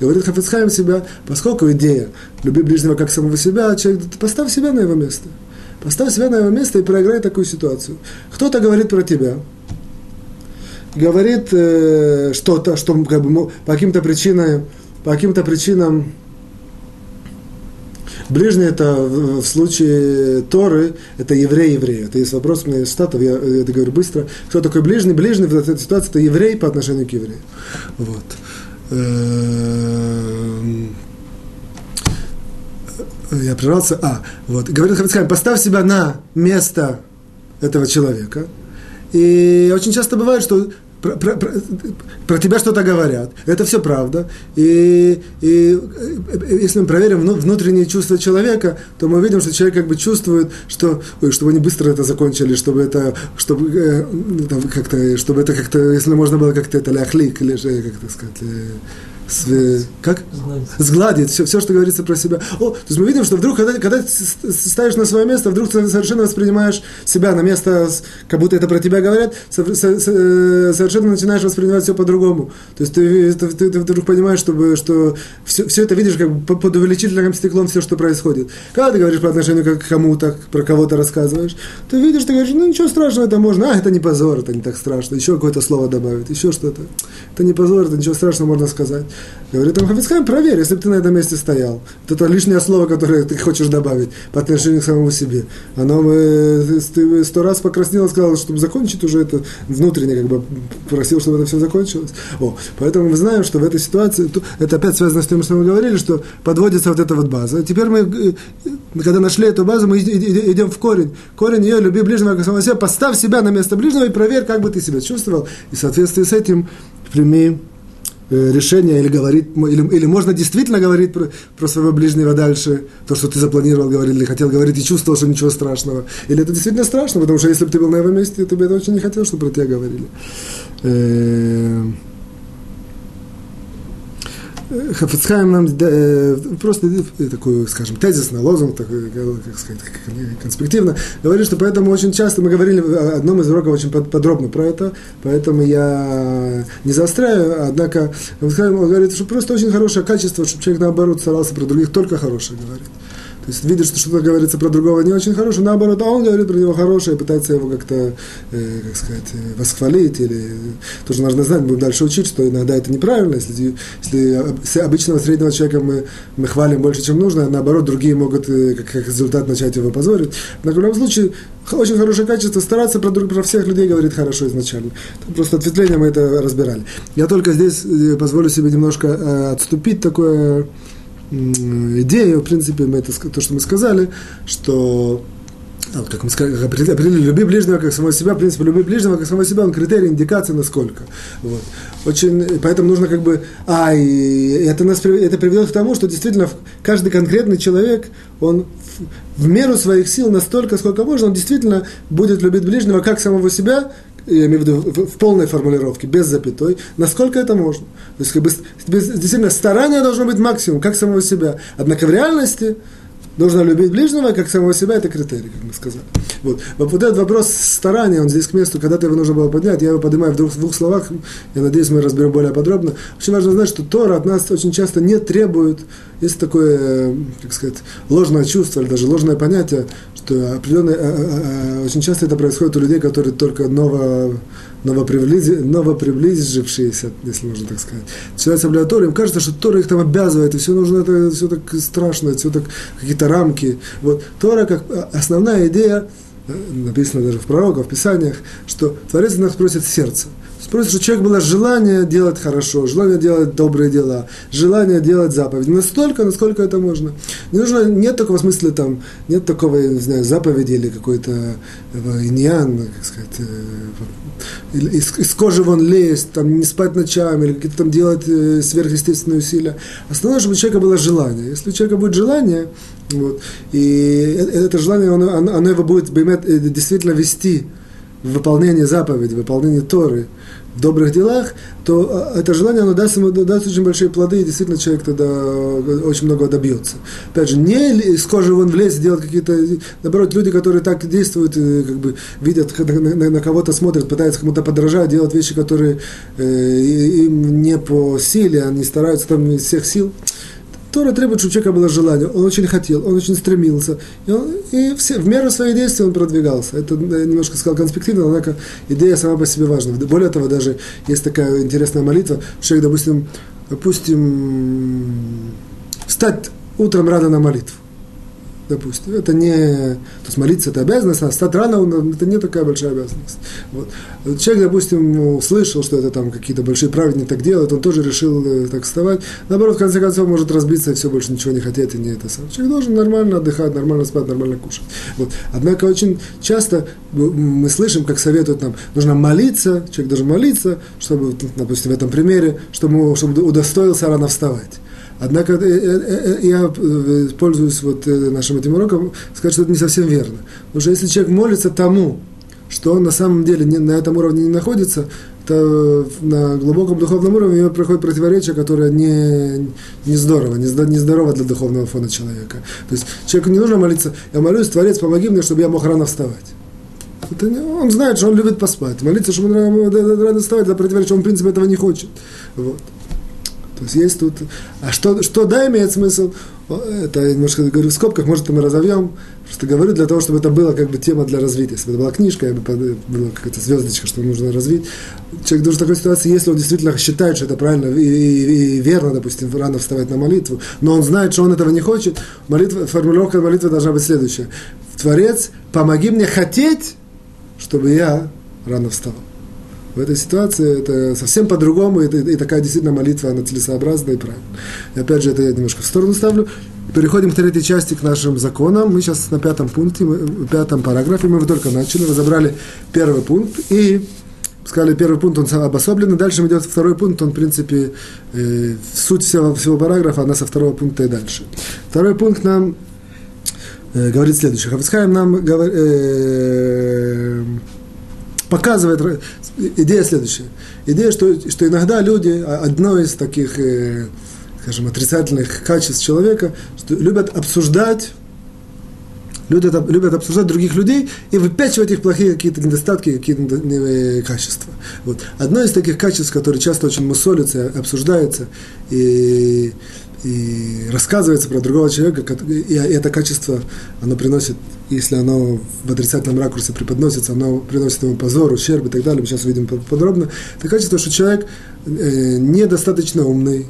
Говорит Хафицхайм себя, поскольку идея люби ближнего как самого себя, человек, поставь себя на его место. Поставь себя на его место и проиграй такую ситуацию. Кто-то говорит про тебя, говорит э, что-то, что как бы, по каким-то причинам, по каким-то причинам Ближний это в случае Торы, это еврей-еврей. Это есть вопрос мне штатов, я это говорю быстро. Кто такой ближний? Ближний в этой ситуации это еврей по отношению к еврею. Вот. Эм, я прервался. А, вот. Говорит Хавицхайм, поставь себя на место этого человека. И очень часто бывает, что про, про, про, про тебя что-то говорят. Это все правда. И, и если мы проверим внутренние чувства человека, то мы видим, что человек как бы чувствует, что, ой, чтобы они быстро это закончили, чтобы это, чтобы, э, там, как-то, чтобы это как-то, если можно было как-то это ляхлик, или же, как это сказать, э, с, как? Сгладить. Сгладить все, все, что говорится про себя. О, то есть мы видим, что вдруг, когда, когда ты ставишь на свое место, вдруг ты совершенно воспринимаешь себя на место, как будто это про тебя говорят, совершенно начинаешь воспринимать все по-другому. То есть ты, ты, ты, ты вдруг понимаешь, чтобы, что все, все это видишь как бы под увеличительным стеклом все, что происходит. Когда ты говоришь по отношению к кому-то, про кого-то рассказываешь, ты видишь, ты говоришь, ну ничего страшного, это можно, а это не позор, это не так страшно, еще какое-то слово добавить, еще что-то. Это не позор, это ничего страшного можно сказать. Говорит там Хафицхайм, проверь, если бы ты на этом месте стоял. Вот это лишнее слово, которое ты хочешь добавить по отношению к самому себе. Оно э, ты сто раз покраснел и сказал, чтобы закончить уже это внутренне, как бы просил, чтобы это все закончилось. О, поэтому мы знаем, что в этой ситуации, это опять связано с тем, что мы говорили, что подводится вот эта вот база. Теперь мы, э, когда нашли эту базу, мы идем в корень. Корень ее, люби ближнего как самого себя, поставь себя на место ближнего и проверь, как бы ты себя чувствовал. И в соответствии с этим прими Э, решение или говорить, или, или можно действительно говорить про, про своего ближнего дальше, то, что ты запланировал говорить или хотел говорить и чувствовал, что ничего страшного. Или это действительно страшно, потому что если бы ты был на его месте, ты бы это очень не хотел, чтобы про тебя говорили. Э, Хафицхайм нам э, просто такой, скажем, тезисный лозунг, такой, как сказать, конспективно, говорит, что поэтому очень часто мы говорили в одном из уроков очень подробно про это, поэтому я не заостряю, однако Хафицхайм говорит, что просто очень хорошее качество, чтобы человек наоборот старался про других только хорошее говорить. То есть видит, что что-то говорится про другого не очень хорошее, наоборот, а он говорит про него хорошее, пытается его как-то, э, как сказать, э, восхвалить, или тоже нужно знать, будем дальше учить, что иногда это неправильно, если, если обычного среднего человека мы, мы хвалим больше, чем нужно, а наоборот, другие могут э, как, как результат начать его позорить. Но в любом случае, очень хорошее качество, стараться про, про всех людей говорить хорошо изначально. Просто ответвление мы это разбирали. Я только здесь э, позволю себе немножко э, отступить такое идею, в принципе, мы это, то, что мы сказали, что а, как мы сказали, определили, люби ближнего как самого себя, в принципе, люби ближнего как самого себя, он критерий, индикация, насколько. Вот. Очень, поэтому нужно как бы, а, и это, нас, это приведет к тому, что действительно каждый конкретный человек, он в меру своих сил настолько, сколько можно, он действительно будет любить ближнего как самого себя, я имею в виду в, в полной формулировке, без запятой, насколько это можно. То есть, как бы, действительно, старание должно быть максимум, как самого себя. Однако в реальности нужно любить ближнего, как самого себя, это критерий, как мы сказали. Вот. Вот этот вопрос старания, он здесь к месту, когда-то его нужно было поднять, я его поднимаю в двух, в двух словах, я надеюсь, мы разберем более подробно. Очень важно знать, что Тора от нас очень часто не требует, есть такое, э, как сказать, ложное чувство, или даже ложное понятие, что определенное, э, э, очень часто это происходит у людей, которые только ново, новоприближившиеся, если можно так сказать, начинают соблюдать Тору, им кажется, что Тора их там обязывает, и все нужно, это все так страшно, все так какие-то рамки. Вот Тора как основная идея, написано даже в пророках, в писаниях, что Творец нас просит сердце – Просит, чтобы человек было желание делать хорошо, желание делать добрые дела, желание делать заповеди. Настолько, насколько это можно. Не нужно, нет такого смысла там, нет такого, я не знаю, заповеди или какой-то э, иньян, как сказать, э, из, из кожи вон лезть, там, не спать ночами, или какие-то там делать э, сверхъестественные усилия. Основное, чтобы у человека было желание. Если у человека будет желание, вот, и это желание, оно, оно его будет действительно вести в выполнении заповеди, выполнении Торы, в добрых делах, то а, это желание, оно даст ему даст очень большие плоды, и действительно человек тогда э, очень много добьется. Опять же, не из кожи вон влезть, делать какие-то, наоборот, люди, которые так действуют, как бы видят, на, на, на кого-то смотрят, пытаются кому-то подражать, делать вещи, которые э, им не по силе, они стараются там из всех сил. Тора требует, чтобы у человека было желание. Он очень хотел, он очень стремился. И, он, и все, в меру своих действий он продвигался. Это я немножко сказал конспективно, однако идея сама по себе важна. Более того, даже есть такая интересная молитва. Человек, допустим, допустим, встать утром рано на молитву допустим. Это не... То есть молиться это обязанность, а стать рано это не такая большая обязанность. Вот. Человек, допустим, услышал, что это там какие-то большие праведники так делают, он тоже решил э, так вставать. Наоборот, в конце концов, может разбиться и все больше ничего не хотеть, и не это сам. Человек должен нормально отдыхать, нормально спать, нормально кушать. Вот. Однако очень часто мы слышим, как советуют нам, нужно молиться, человек должен молиться, чтобы, допустим, в этом примере, чтобы, чтобы удостоился рано вставать. Однако э, э, э, я пользуюсь вот нашим этим уроком, сказать, что это не совсем верно. Потому что если человек молится тому, что он на самом деле не, на этом уровне не находится, то на глубоком духовном уровне у него проходит противоречие, которое не, не здорово, не, не здорово для духовного фона человека. То есть человеку не нужно молиться, я молюсь, Творец, помоги мне, чтобы я мог рано вставать. Это не, он знает, что он любит поспать. Молиться, чтобы он рано вставать, это противоречие, он в принципе этого не хочет. Вот. То есть есть тут... А что, что да, имеет смысл? Это я немножко говорю в скобках, может, мы разовьем. Просто говорю для того, чтобы это была как бы тема для развития. Если бы это была книжка, я бы была какая-то звездочка, что нужно развить. Человек должен в такой ситуации, если он действительно считает, что это правильно и, и, и верно, допустим, рано вставать на молитву, но он знает, что он этого не хочет, молитва, формулировка молитвы должна быть следующая. Творец, помоги мне хотеть, чтобы я рано вставал в этой ситуации это совсем по-другому, и, и такая действительно молитва, она целесообразна и правильная. И опять же, это я немножко в сторону ставлю. Переходим к третьей части, к нашим законам. Мы сейчас на пятом пункте, в пятом параграфе, мы только начали, разобрали первый пункт, и сказали, первый пункт, он обособлен, дальше идет второй пункт, он, в принципе, э, суть всего, всего параграфа, она со второго пункта и дальше. Второй пункт нам э, говорит следующее. Хавицхайм нам говорит... Э, показывает, идея следующая. Идея, что, что иногда люди, одно из таких, э, скажем, отрицательных качеств человека, что любят обсуждать любят, любят обсуждать других людей и выпячивать их плохие какие-то недостатки, какие-то э, качества. Вот. Одно из таких качеств, которые часто очень мусолятся, обсуждаются и, и рассказывается про другого человека, и это качество, оно приносит, если оно в отрицательном ракурсе преподносится, оно приносит ему позор, ущерб и так далее, мы сейчас увидим подробно, это качество, что человек э, недостаточно умный,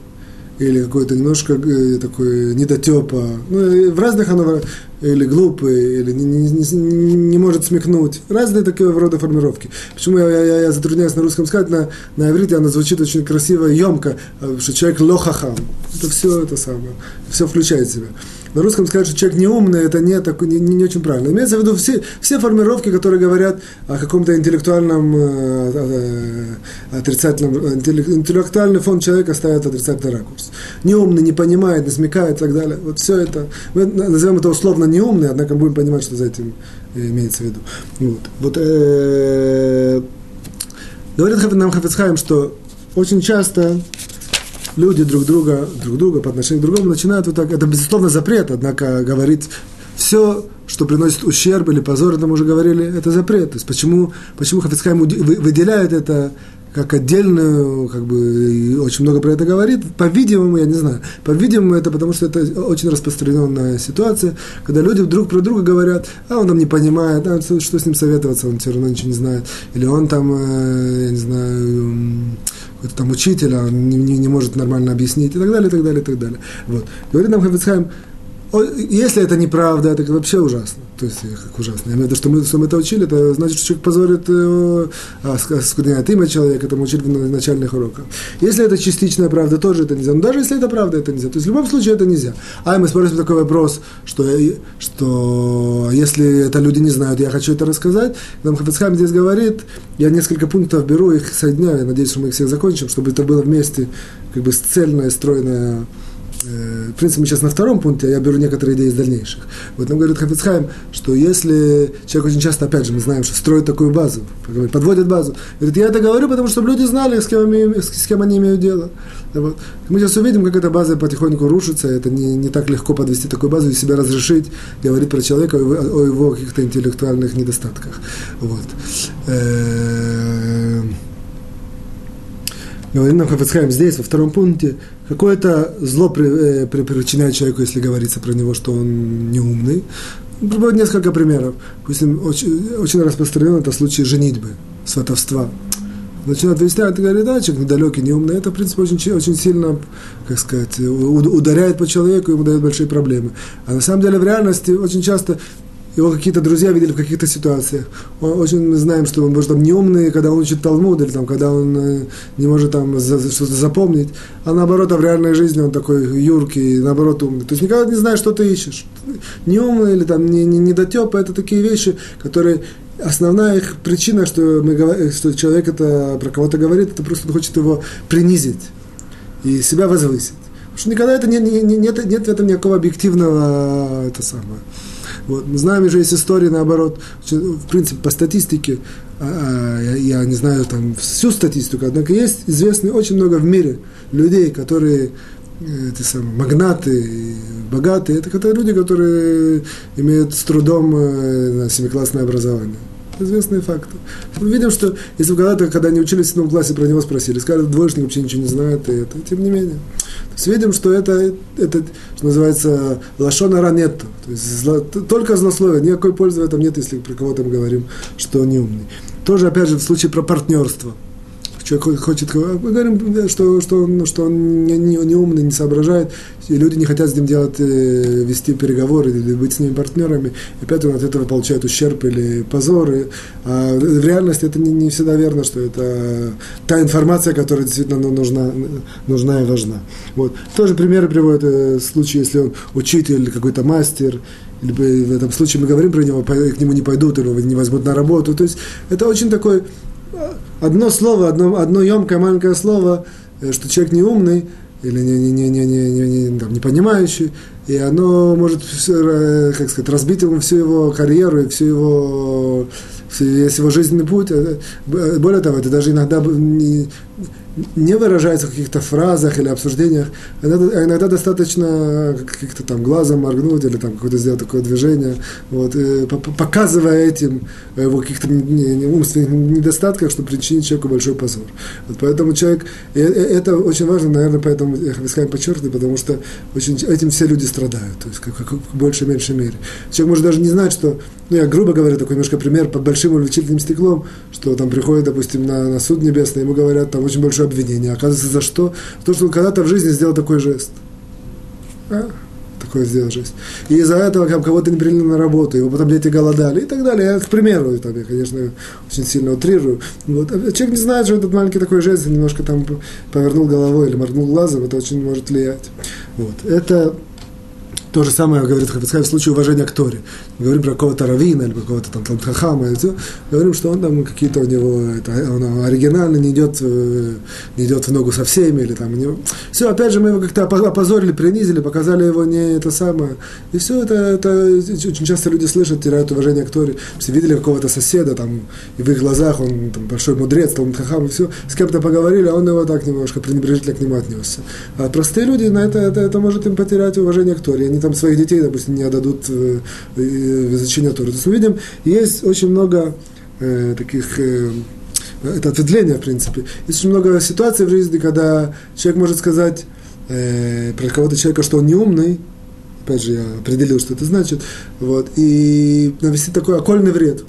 или какой-то немножко э, такой недотепа. Ну, в разных оно, или глупый, или не, не, не, не может смекнуть. Разные такие рода формировки. Почему я, я, я затрудняюсь на русском сказать, на, на иврите оно звучит очень красиво, емко, что человек лохахам. Это все это самое, все включает в себя на русском сказать, что человек неумный, это не, так, не, не, очень правильно. Имеется в виду все, все формировки, которые говорят о каком-то интеллектуальном, э, э, отрицательном, интеллектуальный фон человека ставит отрицательный ракурс. Неумный, не понимает, не смекает и так далее. Вот все это, мы назовем это условно неумный, однако будем понимать, что за этим имеется в виду. Вот. вот э, говорит нам Хафицхайм, что очень часто люди друг друга, друг друга по отношению к другому начинают вот так, это безусловно запрет, однако говорить все, что приносит ущерб или позор, это мы уже говорили, это запрет. То есть почему, почему Хафицхайм выделяет это как отдельную, как бы, очень много про это говорит. По-видимому, я не знаю, по-видимому, это потому что это очень распространенная ситуация, когда люди друг про друга говорят, а он там не понимает, а что с ним советоваться, он все равно ничего не знает. Или он там, э, я не знаю, какой-то там учитель, а он не, не, не может нормально объяснить, и так далее, и так далее, и так далее. Вот. Говорит нам Хафицхайм, если это неправда, это вообще ужасно. То есть, как ужасно. Я имею в виду, что мы, что мы это учили, это значит, что человек позорит, э, а, оскверняет имя человека, это мы учили в начальных уроках. Если это частичная правда, тоже это нельзя. Но даже если это правда, это нельзя. То есть, в любом случае это нельзя. А мы спросим такой вопрос, что, что если это люди не знают, я хочу это рассказать, нам Хафицхайм здесь говорит, я несколько пунктов беру, их соединяю, я надеюсь, что мы их всех закончим, чтобы это было вместе, как бы цельная, стройная Э, в принципе, мы сейчас на втором пункте, а я беру некоторые идеи из дальнейших. Вот нам говорит Хафицхайм, что если человек очень часто, опять же, мы знаем, что строит такую базу, подводит базу, говорит, я это говорю, потому что люди знали, с кем, они, с кем они имеют дело. Вот. Мы сейчас увидим, как эта база потихоньку рушится, это не, не так легко подвести такую базу и себя разрешить, говорить про человека о, его каких-то интеллектуальных недостатках. Вот. Говорит нам Хафицхайм здесь, во втором пункте, какое-то зло э, при, причиняет человеку, если говорится про него, что он неумный. Приводит несколько примеров. Допустим, очень, очень распространен это случай женитьбы, сватовства. Начинают выяснять, говорят, да, человек недалекий, неумный. Это, в принципе, очень, очень сильно, как сказать, ударяет по человеку, ему дает большие проблемы. А на самом деле, в реальности, очень часто его какие-то друзья видели в каких-то ситуациях. Он, очень мы знаем, что он может там неумный, когда он учит Талмуд, или там, когда он э, не может там за, что-то запомнить, а наоборот, а в реальной жизни он такой юркий, наоборот, умный. То есть никогда не знаешь, что ты ищешь. Неумный или там не, не, недотеп, это такие вещи, которые основная их причина, что, мы, что человек это про кого-то говорит, это просто он хочет его принизить и себя возвысить. Потому что никогда это не, не, не, нет, нет в этом никакого объективного это самое. Вот. Мы знаем уже есть истории, наоборот, в принципе, по статистике, а, а, я, не знаю там всю статистику, однако есть известны очень много в мире людей, которые э, эти самые магнаты, богатые, это, это люди, которые имеют с трудом э, семиклассное образование известные факты. Мы видим, что если когда-то, когда они учились в седьмом классе, про него спросили, сказали, двоечник вообще ничего не знает, и это, тем не менее. То есть видим, что это, это что называется, лашонара нет. То есть зло, только злословие, никакой пользы в этом нет, если про кого-то мы говорим, что он не умный. Тоже, опять же, в случае про партнерство – человек хочет, мы говорим, что, что он, что он не, не, не умный, не соображает, и люди не хотят с ним делать, э, вести переговоры или быть с ними партнерами, и опять он от этого получает ущерб или позоры. А в реальности это не, не всегда верно, что это та информация, которая действительно ну, нужна, нужна и важна. Вот. Тоже примеры приводят э, случаи, если он учитель, какой-то мастер, или в этом случае мы говорим про него, к нему не пойдут, или не возьмут на работу. То есть это очень такой одно слово, одно, одно емкое маленькое слово, э, что человек не умный или не, не, не, не, не, не, там, не понимающий, и оно может, э, как сказать, разбить ему всю его карьеру и всю его, весь его жизненный путь. Более того, это даже иногда не, не выражается в каких-то фразах или обсуждениях, иногда, иногда достаточно как-то там глазом моргнуть или там какое-то сделать такое движение, вот, показывая этим его каких-то умственных недостатках, что причинить человеку большой позор. Вот поэтому человек, это очень важно, наверное, поэтому я Хавискаем подчеркиваю, потому что очень, этим все люди страдают, то есть как, как в большей меньшей мере. Человек может даже не знать, что, ну я грубо говоря, такой немножко пример под большим увеличительным стеклом, что там приходит, допустим, на, на суд небесный, ему говорят, там очень большое обвинение. Оказывается, за что? То, что он когда-то в жизни сделал такой жест. А? Такой сделал жест. И из-за этого как, кого-то не приняли на работу, его потом дети голодали и так далее. Я, к примеру, там, я, конечно, очень сильно утрирую. Вот. А человек не знает, что этот маленький такой жест, немножко там повернул головой или моргнул глазом, это очень может влиять. Вот. Это то же самое говорит Хафицхай в случае уважения к Торе. Говорим про какого-то равина или какого-то там Талхахама, говорим, что он там какие-то у него, это, он оригинально не идет, э, не идет в ногу со всеми, или там у. Все, опять же, мы его как-то опозорили, принизили, показали его не это самое. И все это, это очень часто люди слышат, теряют уважение к Торе. Все видели какого-то соседа, там, и в их глазах он там, большой мудрец, там, Хахам, и все. С кем-то поговорили, а он его так немножко пренебрежительно к нему отнесся. А простые люди на это, это, это может им потерять уважение к Торе. Они там своих детей, допустим, не отдадут э, в изучение Торы. То есть мы видим, есть очень много э, таких э, это ответвление, в принципе. Есть очень много ситуаций в жизни, когда человек может сказать э, про кого-то человека, что он не умный, опять же, я определил, что это значит, вот, и навести такой окольный вред.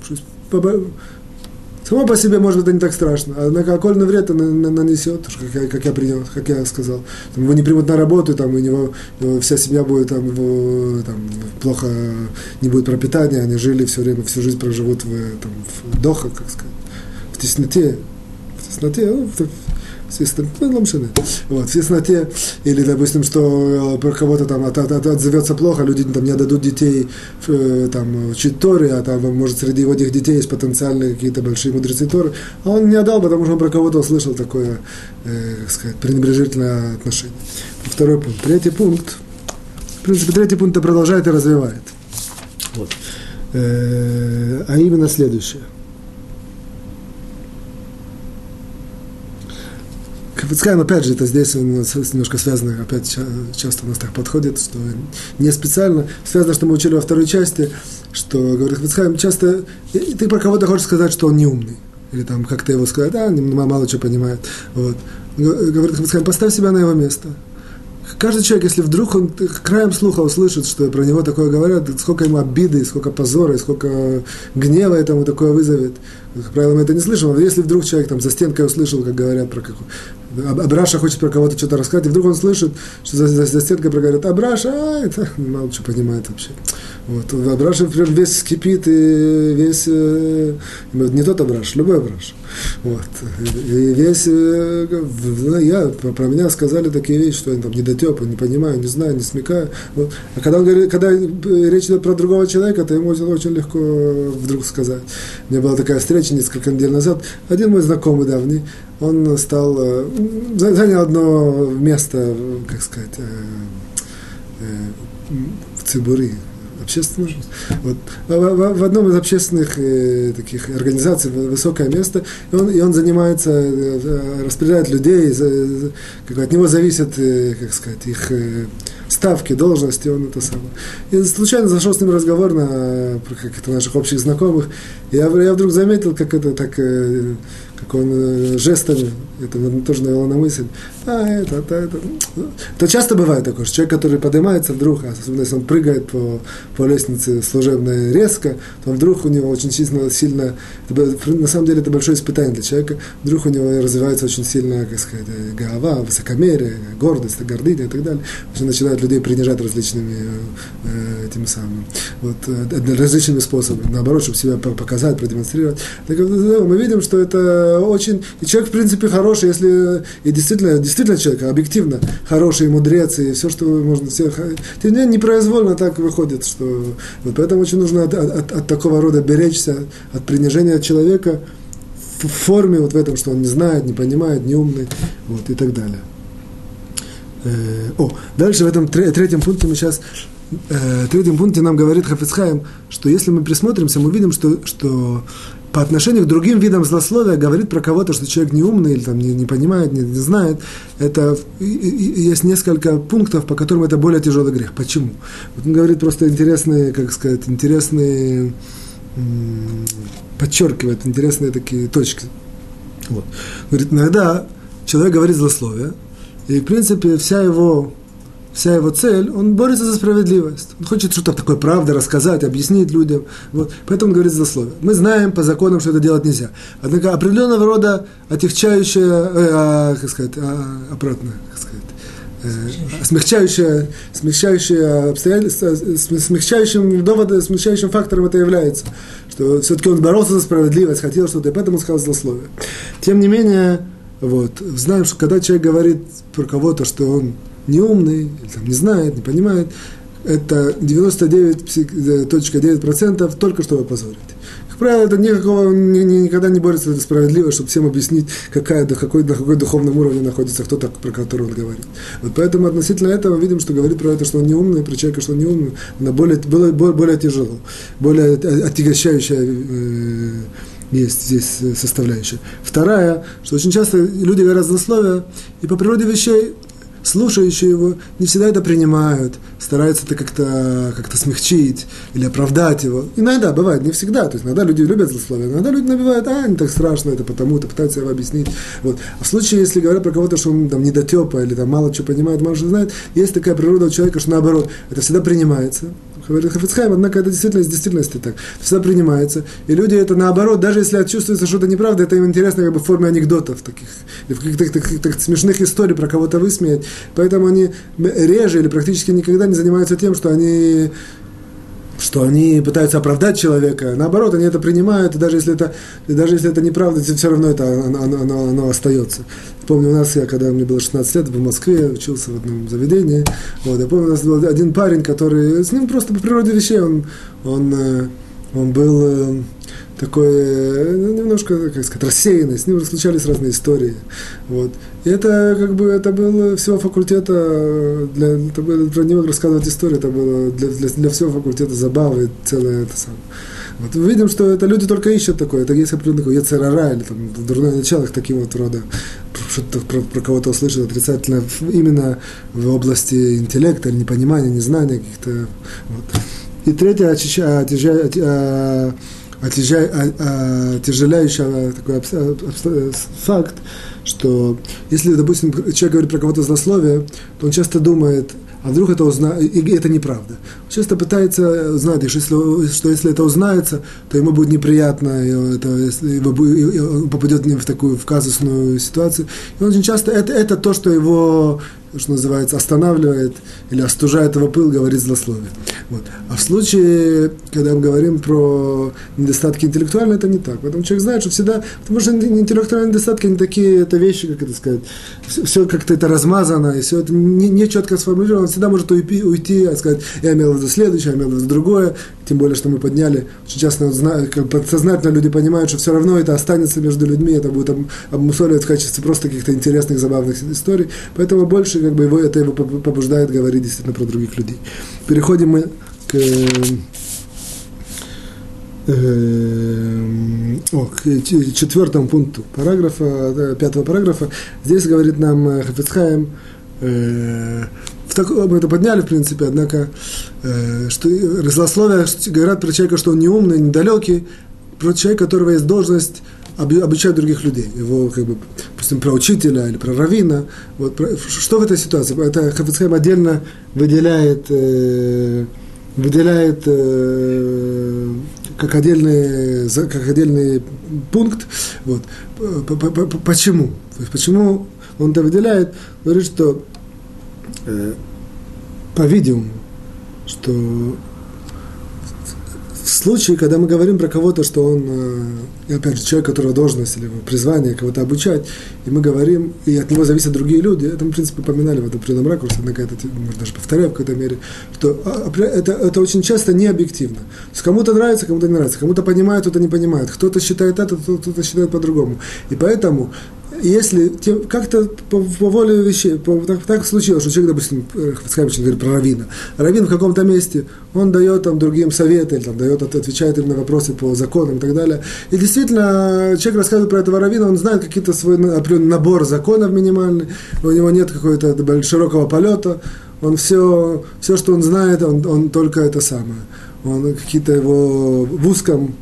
Само по себе, может быть, это не так страшно, а на окольный вред нанесет, как я, как я принял, как я сказал. Там, его не примут на работу, там, у него, его вся семья будет там, его, там, плохо, не будет пропитания, они жили все время, всю жизнь проживут в, там, в дохах, как сказать, в тесноте, в тесноте, ну, ну, ломшины. Вот, в тесноте, или, допустим, что э, про кого-то там от, от, от, отзовется плохо, люди там не отдадут детей э, там, учить Торе, а там, может, среди его этих детей есть потенциальные какие-то большие мудрецы Торы, а он не отдал, потому что он про кого-то услышал такое, э, как сказать, пренебрежительное отношение. Второй пункт. Третий пункт. В принципе, третий пункт продолжает и развивает. Вот. Э, а именно следующее – Хафицхайм, опять же, это здесь немножко связано, опять часто у нас так подходит, что не специально, связано, что мы учили во второй части, что, говорит Хафицхайм, часто ты про кого-то хочешь сказать, что он не умный, или там как-то его сказать, а, мало что понимает, вот. Говорит Хафицхайм, поставь себя на его место, Каждый человек, если вдруг он краем слуха услышит, что про него такое говорят, сколько ему обиды, сколько позора, сколько гнева этому такое вызовет. Как правило, мы это не слышим, но если вдруг человек там за стенкой услышал, как говорят про какую... Абраша хочет про кого-то что-то рассказать, и вдруг он слышит, что за, за, за стенкой проговорят, Абраша, а, это мало что понимает вообще. Вот. Абраш прям весь скипит и весь, э, не тот Абраш, любой Абраш. Вот. И весь, э, ну, я, про меня сказали такие вещи, что я там недотеп, не понимаю, не знаю, не смекаю. Вот. А когда, он говорит, когда речь идет про другого человека, то ему очень, очень легко вдруг сказать. У меня была такая встреча несколько недель назад. Один мой знакомый давний, он стал, э, занял одно место, как сказать, в Цибури, общественную Вот. В, в, в одном из общественных э, таких организаций высокое место, и он, и он занимается, э, распределяет людей, за, как от него зависят, э, как сказать, их э, ставки, должности, он это самое. И случайно зашел с ним разговор на как это, наших общих знакомых, и я, я вдруг заметил, как это так, э, как он э, жестами, это тоже навело на мысль, а, это, это, это. Это часто бывает такое, что человек, который поднимается вдруг, особенно если он прыгает по, по лестнице служебной резко, то вдруг у него очень сильно, сильно на самом деле это большое испытание для человека, вдруг у него развивается очень сильно, как сказать, голова, высокомерие, гордость, гордыня и так далее. Он начинает людей принижать различными э, этими самыми, вот, э, различными способами, наоборот, чтобы себя показать, продемонстрировать. Так, мы видим, что это очень, и человек, в принципе, хороший, если и действительно, действительно человек объективно хороший, мудрец, и все, что можно, все, тем не менее, непроизвольно так выходит, что, вот поэтому очень нужно от, от, от такого рода беречься, от принижения человека, в форме вот в этом, что он не знает, не понимает, не умный, вот, и так далее. Э, о, дальше в этом третьем пункте мы сейчас э, третьем пункте нам говорит Хафицхайм, что если мы присмотримся, мы видим, что, что по отношению к другим видам злословия говорит про кого-то, что человек неумный или там, не, не понимает, не, не знает, это и, и, есть несколько пунктов, по которым это более тяжелый грех. Почему? Вот он говорит просто интересные, как сказать, интересные, подчеркивает интересные такие точки. Вот. Говорит, иногда человек говорит злословие, и, в принципе, вся его вся его цель, он борется за справедливость. Он хочет что-то такое правда рассказать, объяснить людям. Вот. Поэтому он говорит злословие. Мы знаем по законам, что это делать нельзя. Однако определенного рода отягчающее, э, а, как сказать, а, обратно, как сказать, э, смягчающее, смягчающее обстоятельства, смягчающим доводом, смягчающим фактором это является. Что все-таки он боролся за справедливость, хотел что-то, и поэтому сказал злословие. Тем не менее, вот, знаем, что когда человек говорит про кого-то, что он неумный, или там, не знает, не понимает, это 99.9% только чтобы позорить. Как правило, это никакого, ни, ни, никогда не борется за справедливость, чтобы всем объяснить, какая, до какой, на какой духовном уровне находится кто так, про которого он говорит. Вот поэтому относительно этого мы видим, что говорит про это, что он неумный, про человека, что он неумный, на более, более, более тяжело, более отягощающая э, есть здесь составляющая. Вторая, что очень часто люди говорят злословия, и по природе вещей слушающие его не всегда это принимают, стараются это как-то как смягчить или оправдать его. Иногда бывает, не всегда. То есть иногда люди любят злословие, иногда люди набивают, а, не так страшно, это потому-то, пытаются его объяснить. Вот. А в случае, если говорят про кого-то, что он там недотепа или там мало что понимает, мало что знает, есть такая природа у человека, что наоборот, это всегда принимается Хафицхайм, однако это действительно из действительности так. Всегда принимается. И люди это наоборот, даже если чувствуется что-то неправда, это им интересно как бы в форме анекдотов таких, или в каких-то таких, таких смешных историй про кого-то высмеять. Поэтому они реже или практически никогда не занимаются тем, что они что они пытаются оправдать человека. Наоборот, они это принимают, и даже если это, даже если это неправда, все равно это, оно, оно, оно, оно остается. Помню, у нас, я, когда мне было 16 лет, в Москве, учился в одном заведении, вот, я помню, у нас был один парень, который, с ним просто по природе вещей, он, он, э, он был э, такой, э, ну, немножко, как сказать, рассеянный, с ним случались разные истории. Вот. И это, как бы, это было всего факультета, для, это было, про него рассказывать историю, это было для, для, для всего факультета забавы, целое это самое. Вот мы видим, что это люди только ищут такое, это есть определенный такой яцерара, или там дурное начало, их таким вот рода, что-то про, про кого-то услышать отрицательно именно в области интеллекта или непонимания, незнания каких-то. Вот. И третье, отяжеляющий такой факт, что если, допустим, человек говорит про кого-то злословие, то он часто думает, а вдруг это узнает, и это неправда. Он часто пытается узнать, что если, что если это узнается, то ему будет неприятно, это, если он попадет в такую в казусную ситуацию. И он очень часто, это, это то, что его что называется, останавливает или остужает его пыл, говорит злословие. Вот. А в случае, когда мы говорим про недостатки интеллектуальные, это не так. Поэтому человек знает, что всегда, потому что интеллектуальные недостатки, они такие, это вещи, как это сказать, все, все как-то это размазано, и все это не, не четко сформулировано, он всегда может уйти, уйти и сказать, я имел в виду следующее, я имел в виду другое, тем более, что мы подняли, очень часто подсознательно люди понимают, что все равно это останется между людьми, это будет обмусоливать в качестве просто каких-то интересных, забавных историй, поэтому больше как бы его, это его побуждает говорить действительно про других людей. Переходим мы к, э, о, к четвертому пункту параграфа, э, пятого параграфа. Здесь говорит нам э, Хафицхайм, э, так, мы это подняли, в принципе, однако, э, что злословие говорят про человека, что он не умный, недалекий, про человека, у которого есть должность обучать других людей. Его, как бы, допустим, про учителя или про равина. Вот, про, что в этой ситуации? Это Хафицхайм отдельно выделяет, э, выделяет э, как, отдельный, как отдельный пункт. Вот. Почему? Почему он это выделяет? Говорит, что э, по-видимому, что в случае, когда мы говорим про кого-то, что он, э, опять же, человек, которого должность или призвание кого-то обучать, и мы говорим, и от него зависят другие люди, это мы, в принципе, поминали в этом определенном ракурсе, однако это, может, даже повторяю в какой-то мере, что а, это, это очень часто не объективно. То кому-то нравится, кому-то не нравится, кому-то понимает, кто-то не понимает, кто-то считает это, кто-то считает по-другому. И поэтому если как-то по, по воле вещей, по, так, так случилось, что человек, допустим, Хацкевич говорит про Равина. Равин в каком-то месте, он дает там другим советы, или, там, дает, отвечает им на вопросы по законам и так далее. И действительно, человек рассказывает про этого Равина, он знает какие-то свой определенный набор законов минимальный, у него нет какого-то широкого полета, он все, все, что он знает, он, он только это самое. Он какие-то его в узком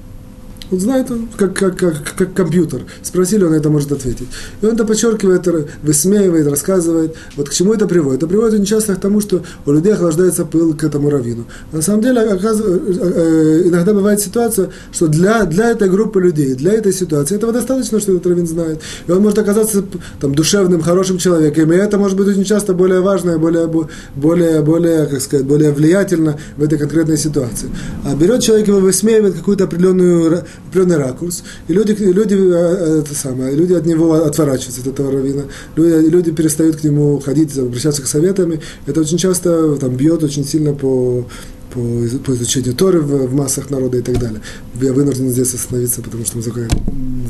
он знает, он как, как, как, как компьютер. Спросили, он это может ответить. И он это подчеркивает, высмеивает, рассказывает. Вот к чему это приводит? Это приводит очень часто к тому, что у людей охлаждается пыл к этому раввину. На самом деле, э, иногда бывает ситуация, что для, для этой группы людей, для этой ситуации, этого достаточно, что этот раввин знает. И он может оказаться там, душевным, хорошим человеком. И это может быть очень часто более важно, более, более, более, как сказать, более влиятельно в этой конкретной ситуации. А берет человек его высмеивает какую-то определенную определенный ракурс, и люди, люди, э, это самое, люди от него отворачиваются, от этого равина, люди, люди перестают к нему ходить, обращаться к советами, это очень часто там, бьет очень сильно по, по, по изучению Торы в, в массах народа и так далее. Я вынужден здесь остановиться, потому что мы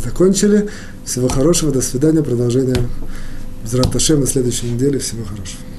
закончили. Всего хорошего, до свидания, продолжение Зраташем на следующей неделе. Всего хорошего.